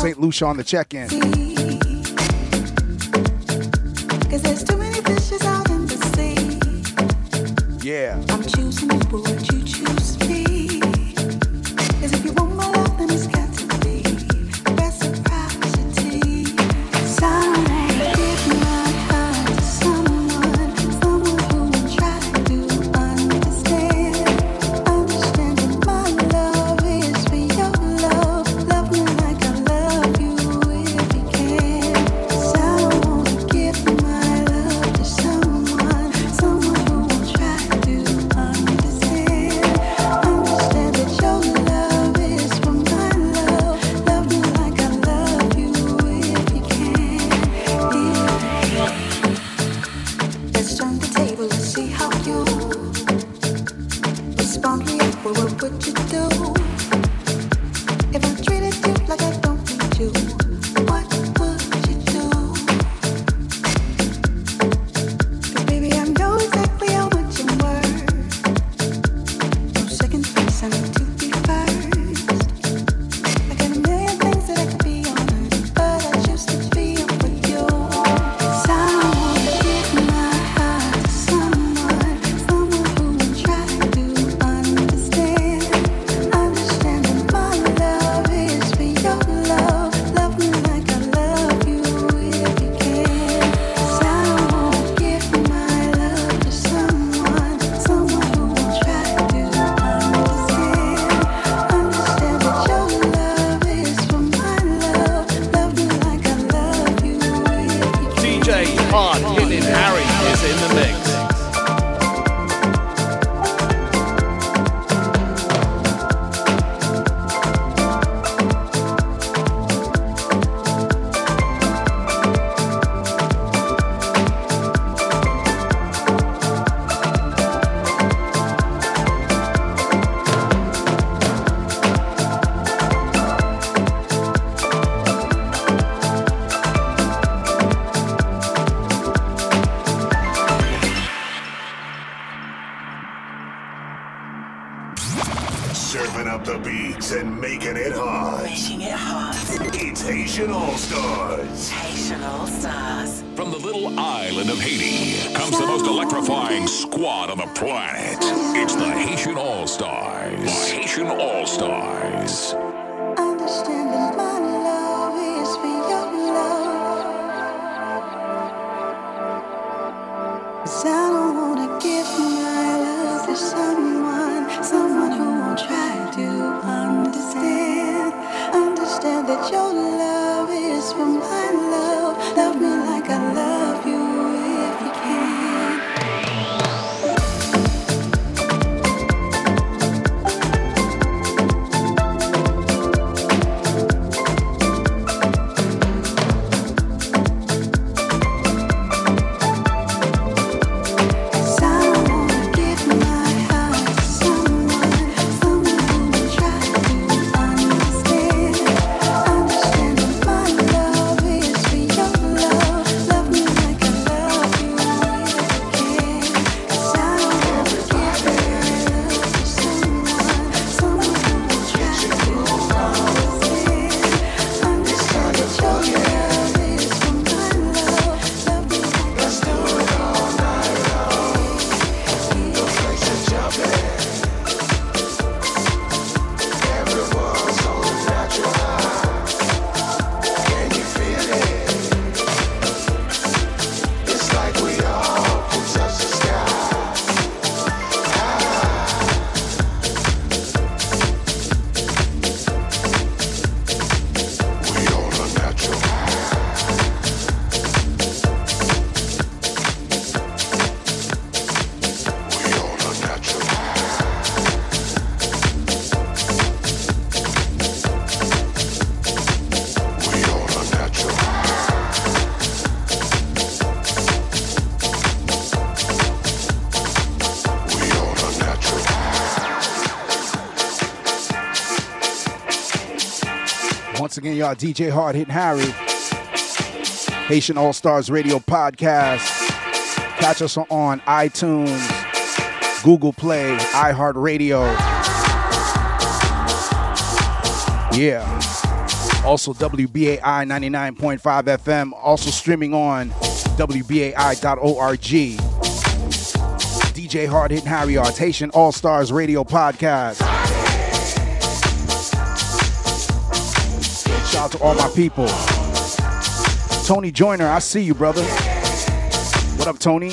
S10: St. Lucia on the check-in.
S37: Cause there's too many fishes out in the sea.
S10: Yeah.
S37: I'm choosing you, but would you choose
S10: again, y'all. DJ Hard hitting Harry. Haitian All Stars Radio Podcast. Catch us on iTunes, Google Play, iHeartRadio. Yeah. Also, WBAI 99.5 FM. Also, streaming on WBAI.org. DJ Hard hitting Harry, Haitian All Stars Radio Podcast. to all my people. Tony Joyner, I see you, brother. What up, Tony?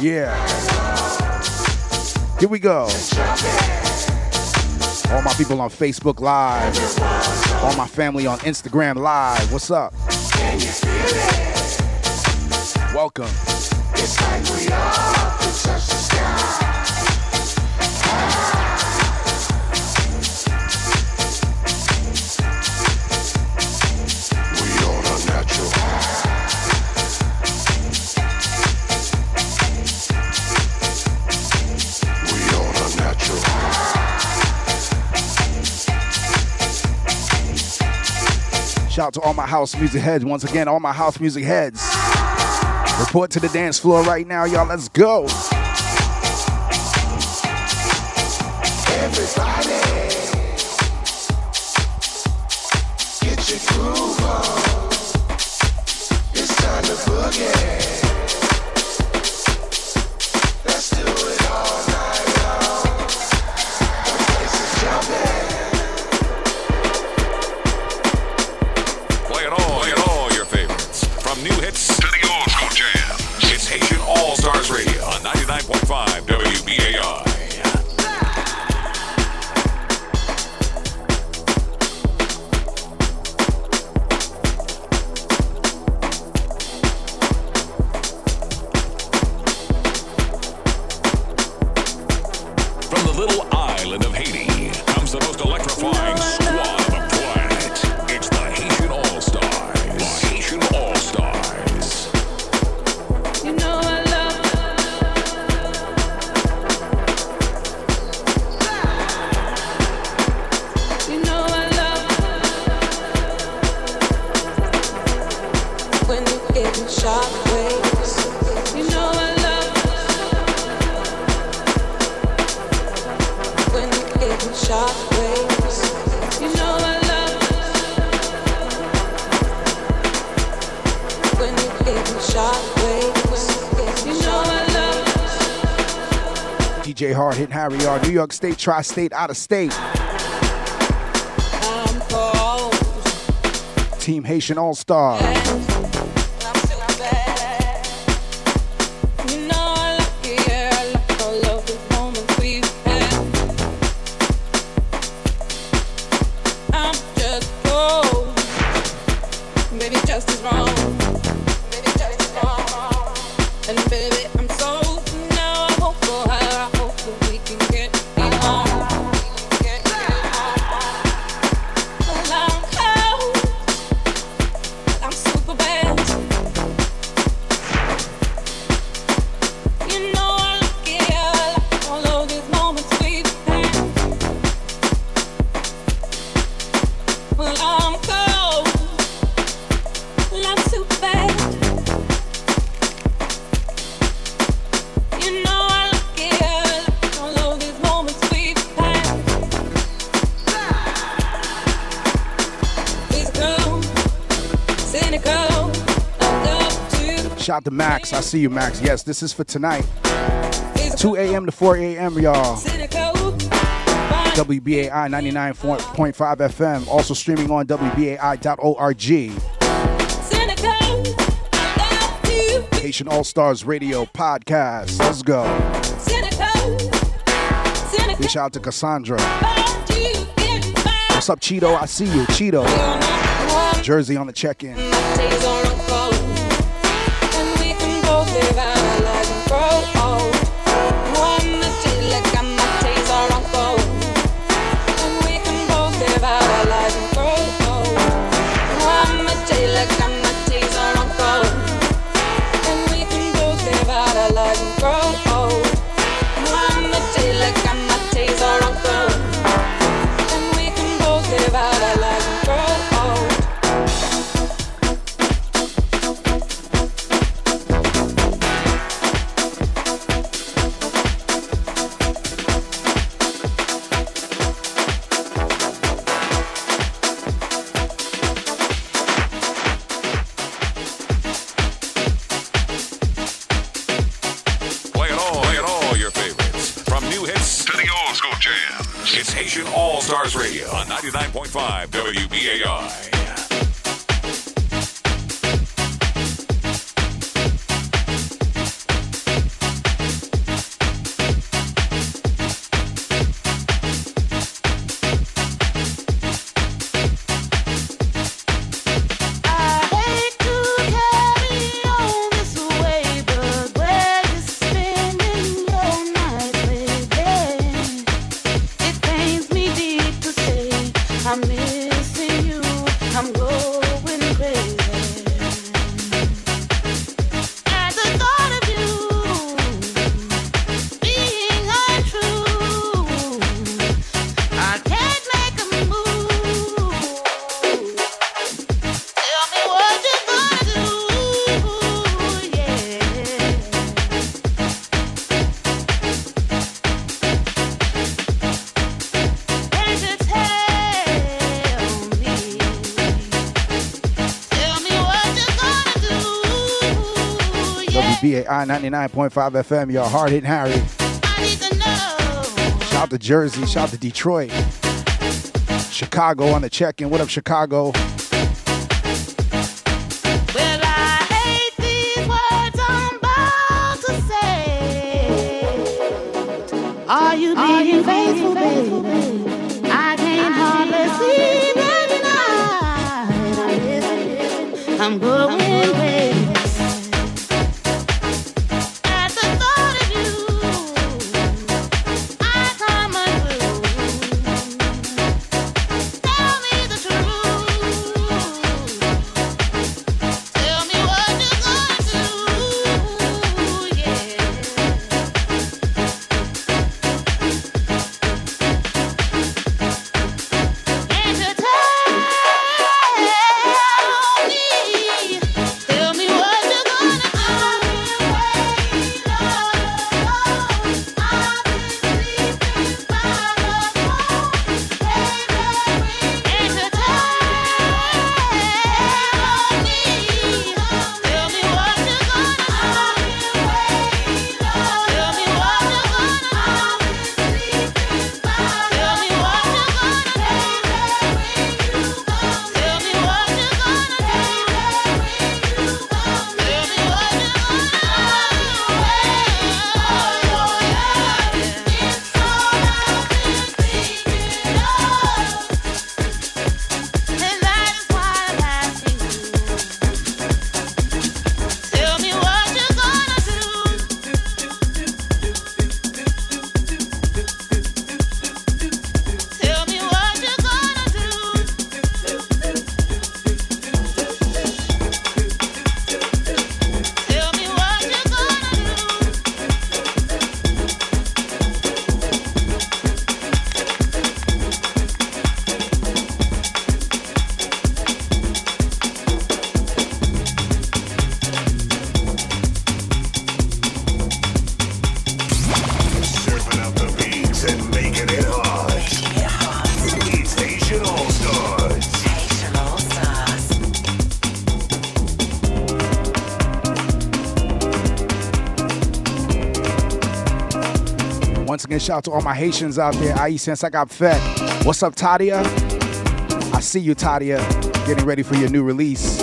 S10: Yeah. Here we go. All my people on Facebook Live. All my family on Instagram Live. What's up? Welcome. Shout out to all my house music heads. Once again, all my house music heads. Report to the dance floor right now, y'all. Let's go.
S3: little island of Haiti comes the most electrifying.
S10: York State, tri state, out of state. Team Haitian All
S36: Stars. I
S10: see you, Max. Yes, this is for tonight. 2 a.m. to 4 a.m., y'all. WBAI 99.5 FM. Also streaming on WBAI.org. Haitian All Stars Radio Podcast. Let's go. Shout out to Cassandra. What's up, Cheeto? I see you, Cheeto. Jersey on the check in.
S38: 99.5
S10: FM, y'all. Hard hitting Harry. Shout to Jersey. Shout to Detroit. Chicago on the check in. What up, Chicago? Shout out to all my Haitians out there. Aïe, since I got fed. What's up, Tadia? I see you, Tadia, getting ready for your new release.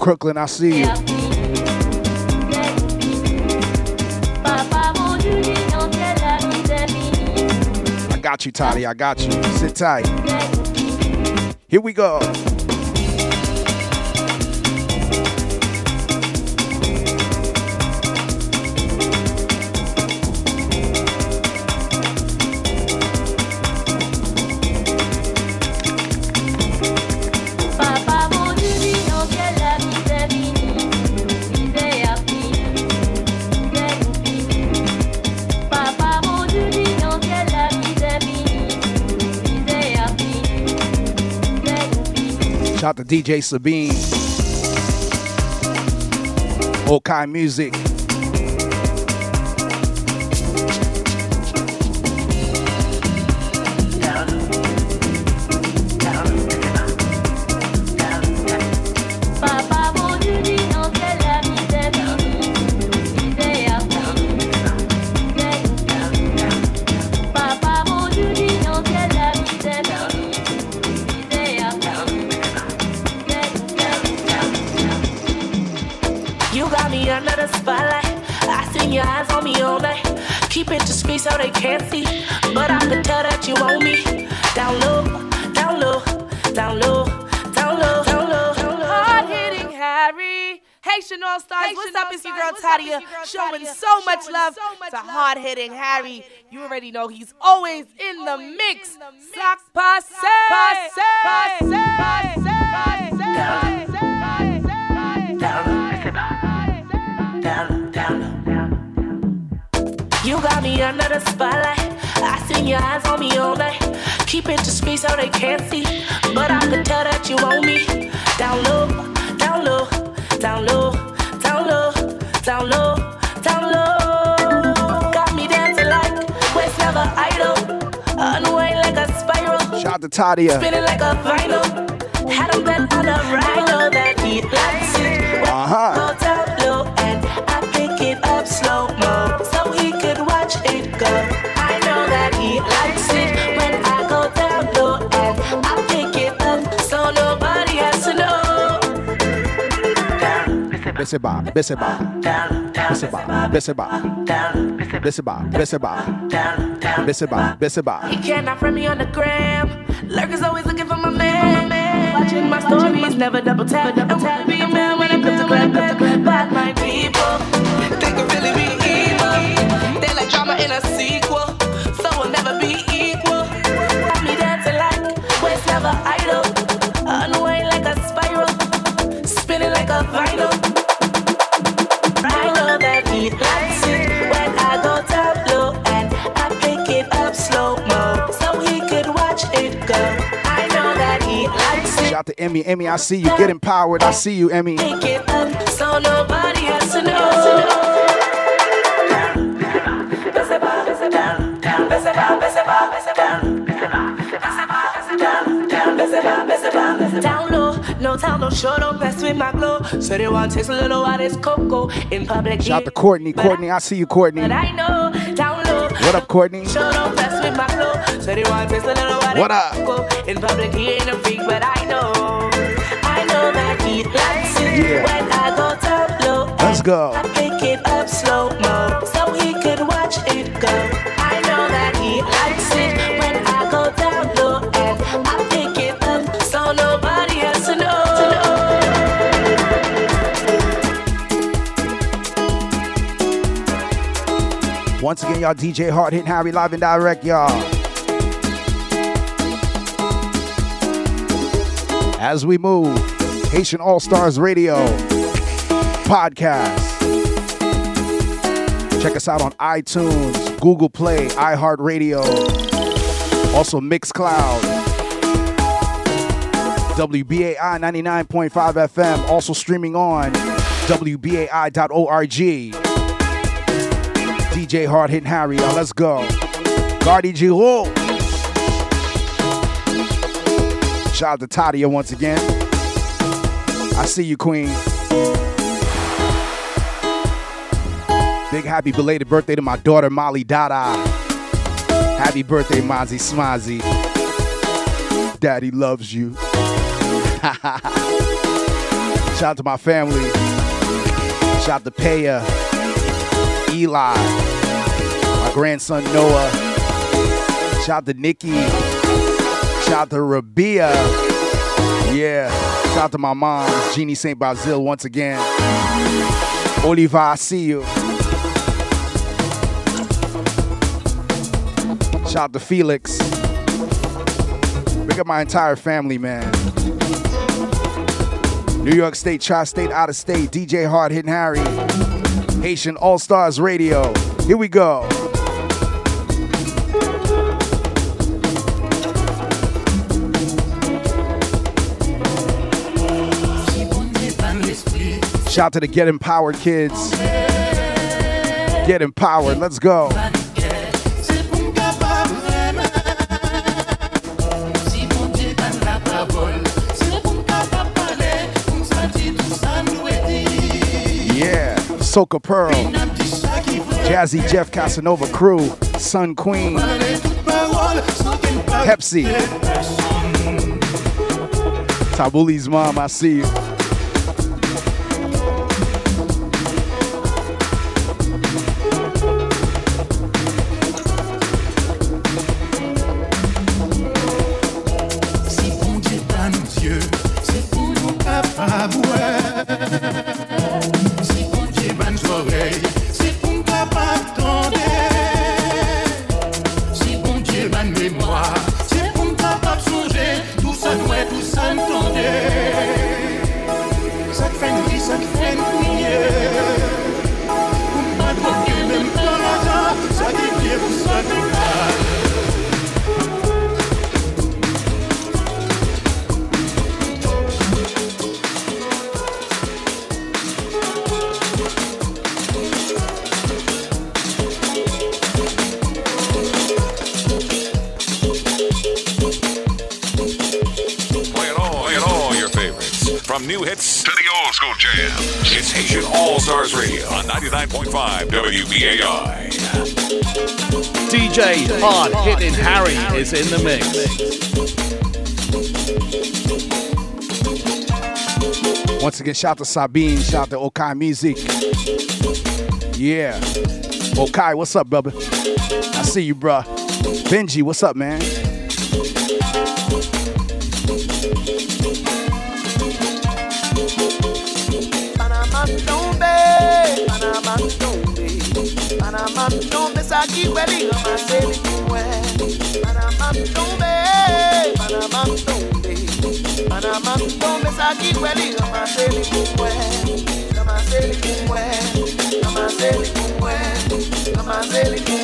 S10: Crooklyn, I see you. I got you, Tadia. I got you. Sit tight. Here we go. DJ Sabine. Okai Music.
S39: Already know he's always in the mix. Sac passe, passe, passe, passe,
S7: You got me under the spotlight. I seen your eyes on me all night. Keep it discreet so they can't see. But I can tell that you want me. Down low, down low, down low,
S10: out to Tadia.
S7: Spinning like a vinyl. Had him bent on a rhino that he likes it.
S10: Uh-huh.
S7: Go down low and I pick it up slow mo so he could watch it go. I know that he likes it when I go down low and I pick it up so nobody has to know.
S10: Besseba, Besseba, Besseba, Besseba, Besseba, Besseba, Besseba, Besseba.
S7: He cannot friend me on the gram. Lurkers always looking for my man. Watching my stories, never double tap. And wanna be a man when I come to clap, clap, clap. But my people, they could really be evil. They like drama in a sequel,
S10: Emmy. Emmy, I see you. Get empowered. I see you, Emmy.
S7: Pick it up so nobody has to know. Down low, no time, no show, don't mess with my glow. So they want to taste a little of this cocoa in public.
S10: Shout out to Courtney. Courtney, I see you, Courtney.
S7: But I know, down low.
S10: What up, Courtney? What up?
S7: in public. He ain't a freak, but I know, I know that he likes it
S10: Yeah.
S7: when I go down low.
S10: Let's go.
S7: I pick it up slow mo so he could watch it go. I know that he likes it when I go down low and I pick it up so nobody has to know.
S10: Once again, y'all, DJ Hard Hitting Harry live and direct, y'all. As we move, Haitian All Stars Radio podcast. Check us out on iTunes, Google Play, iHeartRadio, also Mixcloud, WBAI 99.5 FM, also streaming on WBAI.org. DJ Hard Hitting Harry, y'all. Let's go. Gardy Girault. Shout out to Tadia once again. I see you, Queen. Big happy belated birthday to my daughter Molly Dada. Happy birthday, Mozzie Smozzie. Daddy loves you. Shout out to my family. Shout out to Paya, Eli, my grandson Noah. Shout out to Nikki. Shout out to Rabia. Yeah. Shout out to my mom, Jeannie St. Basil, once again. Oliva, I see you. Shout out to Felix. Big up my entire family, man. New York State, Tri State, out of state, DJ Hard Hitting Harry, Haitian All Stars Radio. Here we go. Shout out to the Get Empowered kids. Get empowered. Let's go. Yeah. Soca Pearl. Jazzy Jeff Casanova Crew. Sun Queen. Pepsi. Tabuli's mom, I see you. Again, shout out to Sabine, shout out to Okai Music. Yeah. Okai, what's up, brother? I see you, bruh. Benji, what's up, man?
S18: Panama tombe, saki kweli kama seli kweli kama seli kumwe. Kama seli kumwe, kama seli kumwe,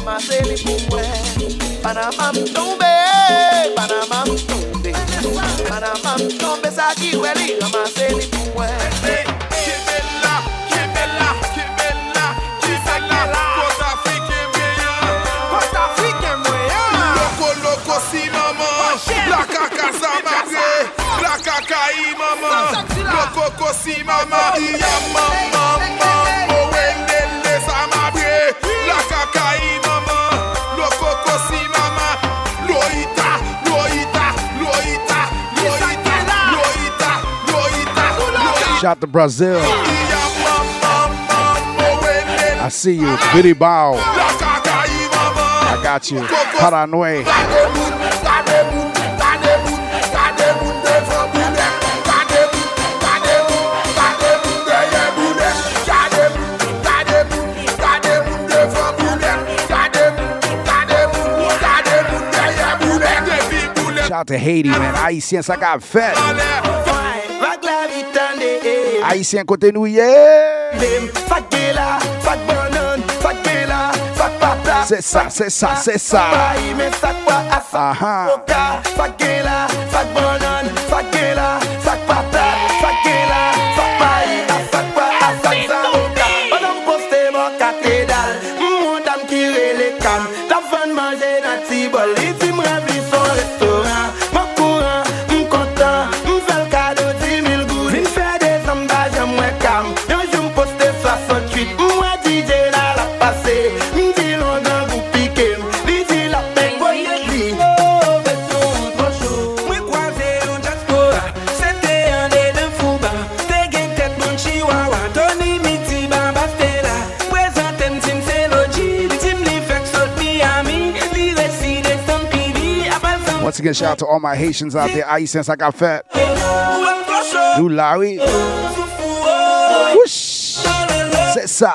S18: Ramase li pou mwen Panama mi tombe Panama mi tombe Panama mi tombe
S35: sa ki wè li Ramase li pou mwen La kaka sa magre, la kaka i maman, lo koko si maman, i a maman, maman, owen.
S10: Shout out to Brazil. I see you. Biddy Bow. I got you. Paranue.
S35: Gade
S40: out to Haiti, man. Haïtien, I got fait. Haïtien côté
S10: nous, yeah.
S40: C'est ça, c'est ça, c'est ça. Aha. Ah. Shout out to all my Haitians out there. Haitians, I got fat. You Larry. Whoosh. C'est ça.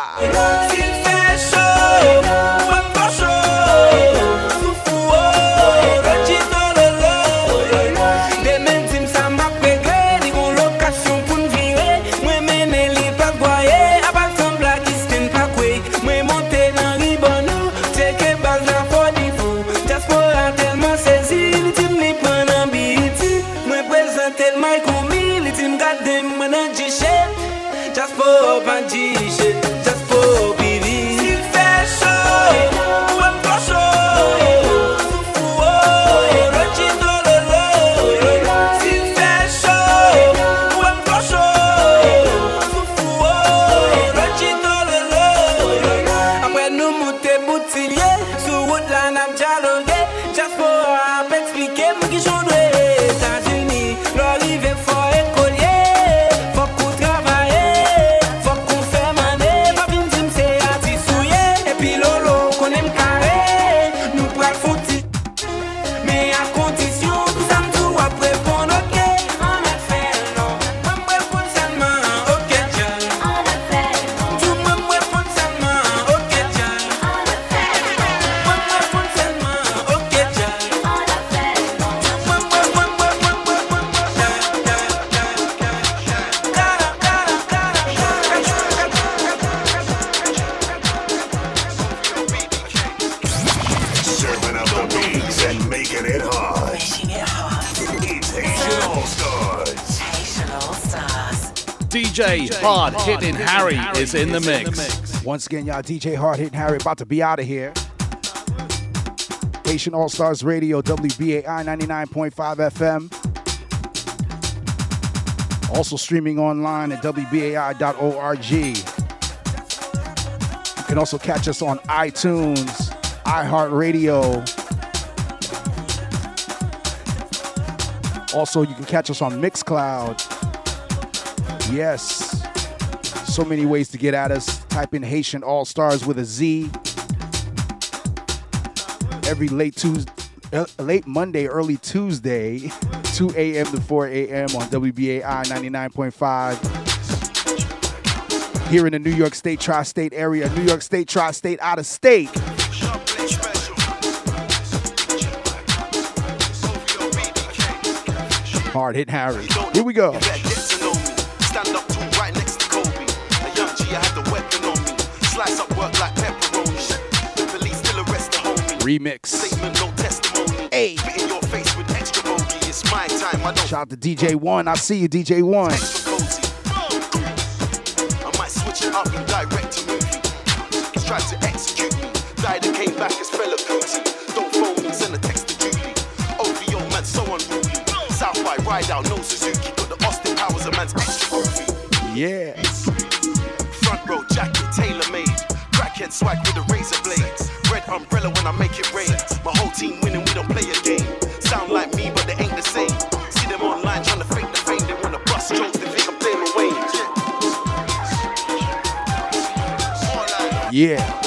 S6: Hard Hitting Harry is in the mix.
S40: Once again, y'all, DJ Hard Hitting Harry about to be out of here. Haitian All Stars Radio, WBAI 99.5 FM. Also streaming online at WBAI.org. You can also catch us on iTunes, iHeartRadio. Also, you can catch us on Mixcloud. Yes. So many ways to get at us. Type in Haitian All Stars with a Z. Every late Tuesday, uh, late Monday, early Tuesday, 2 a.m. to 4 a.m. on WBAI 99.5. Here in the New York State tri-state area, New York State tri-state out of state. Hard hit Harry. Here we go.
S41: I don't
S40: Shout out to DJ One. I see you, DJ One.
S41: I might switch it up and direct a movie. He's tried to execute me. Died and came back as Fela Kuti. Don't phone me, send a text to Julie. OVO man, so unruly. South by ride out, no Suzuki. Got the Austin Powers, a man's extra groovy.
S40: Yeah.
S41: Front row jacket, tailor made. Crackhead swag with the razor blades. Red umbrella when I make it rain. My whole team winning, we don't play a game. Sound like me, but they ain't the same. See them online trying to fake the fame. They wanna bust jokes, they think I'm Damon Wayans.
S40: Yeah.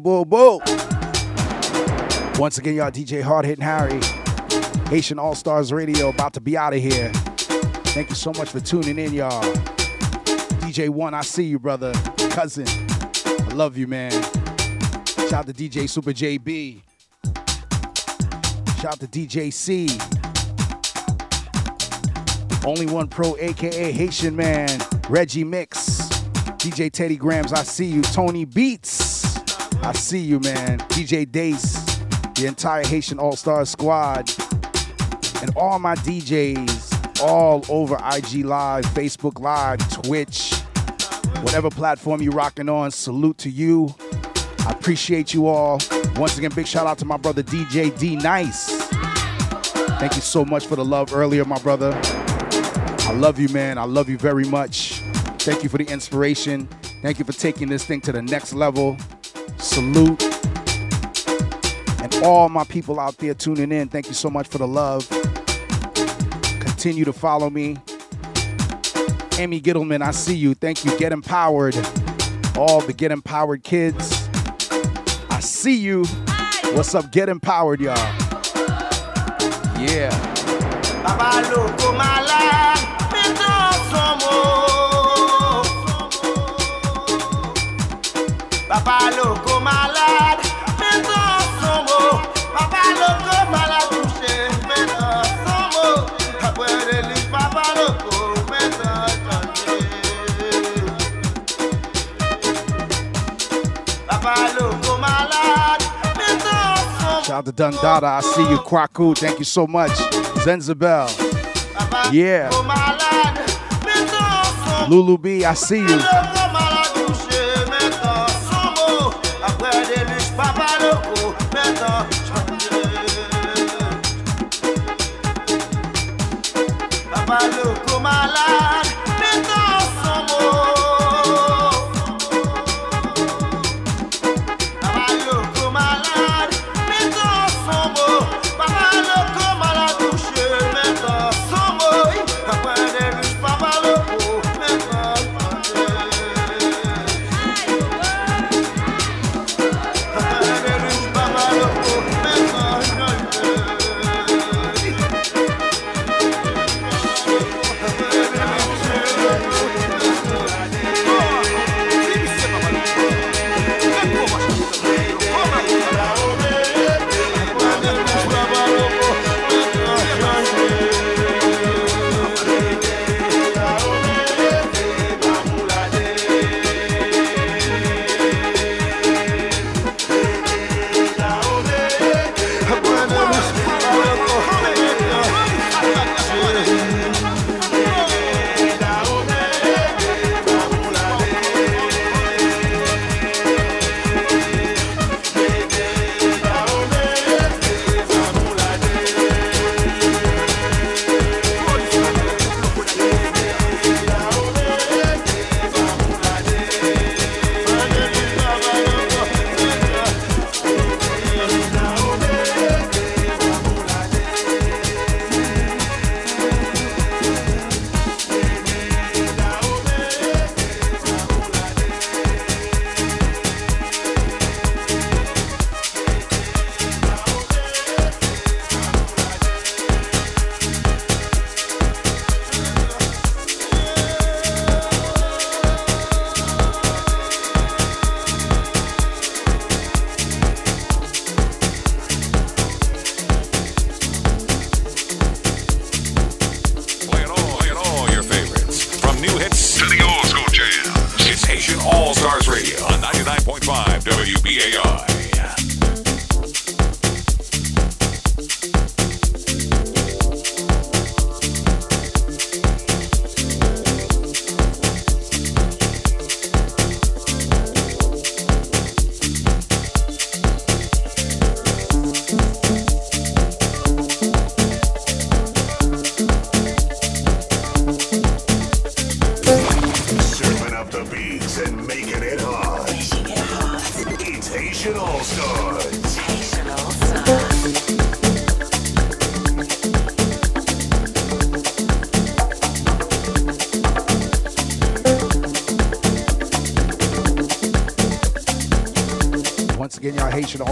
S10: Bo bo. Once again, y'all, DJ Hard Hitting Harry, Haitian All Stars Radio, about to be out of here. Thank you so much for tuning in, y'all. DJ One, I see you, brother, cousin. I love you, man. Shout out to DJ Super JB. Shout out to DJ C. Only One Pro, aka Haitian Man, Reggie Mix, DJ Teddy Grams, I see you. Tony Beats, I see you, man. DJ Dace, the entire Haitian All Star squad, and all my DJs all over IG Live, Facebook Live, Twitch, whatever platform you're rocking on. Salute to you. I appreciate you all. Once again, big shout out to my brother DJ D-Nice. Thank you so much for the love earlier, my brother. I love you, man. I love you very much. Thank you for the inspiration. Thank you for taking this thing to the next level. Salute. And all my people out there tuning in, thank you so much for the love. Continue to follow me. Amy Gittleman, I see you. Thank you. Get empowered. All the Get Empowered kids. I see you. What's up? Get empowered, y'all. Yeah. Out to Dundada. I see you. Kwaku. Thank you so much. Zenzabel. Yeah.
S15: son
S10: Lulu B. I see you.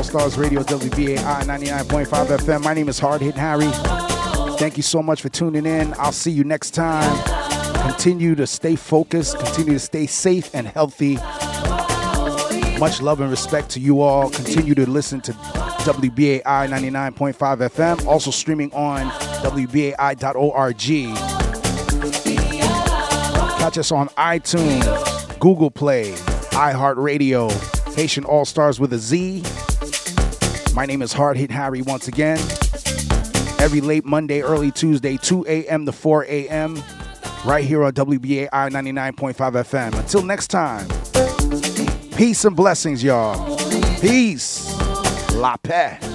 S10: Stars Radio, WBAI 99.5 FM. My name is Hard Hitting Harry. Thank you so much for tuning in. I'll see you next time. Continue to stay focused, continue to stay safe and healthy. Much love and respect to you all. Continue to listen to WBAI 99.5 FM, also streaming on WBAI.org. Catch us on iTunes, Google Play, iHeartRadio, Haitian All Stars with a Z. My name is Hard Hit Harry once again. Every late Monday, early Tuesday, 2 a.m. to 4 a.m. right here on WBAI 99.5 FM. Until next time, peace and blessings, y'all. Peace. La paix.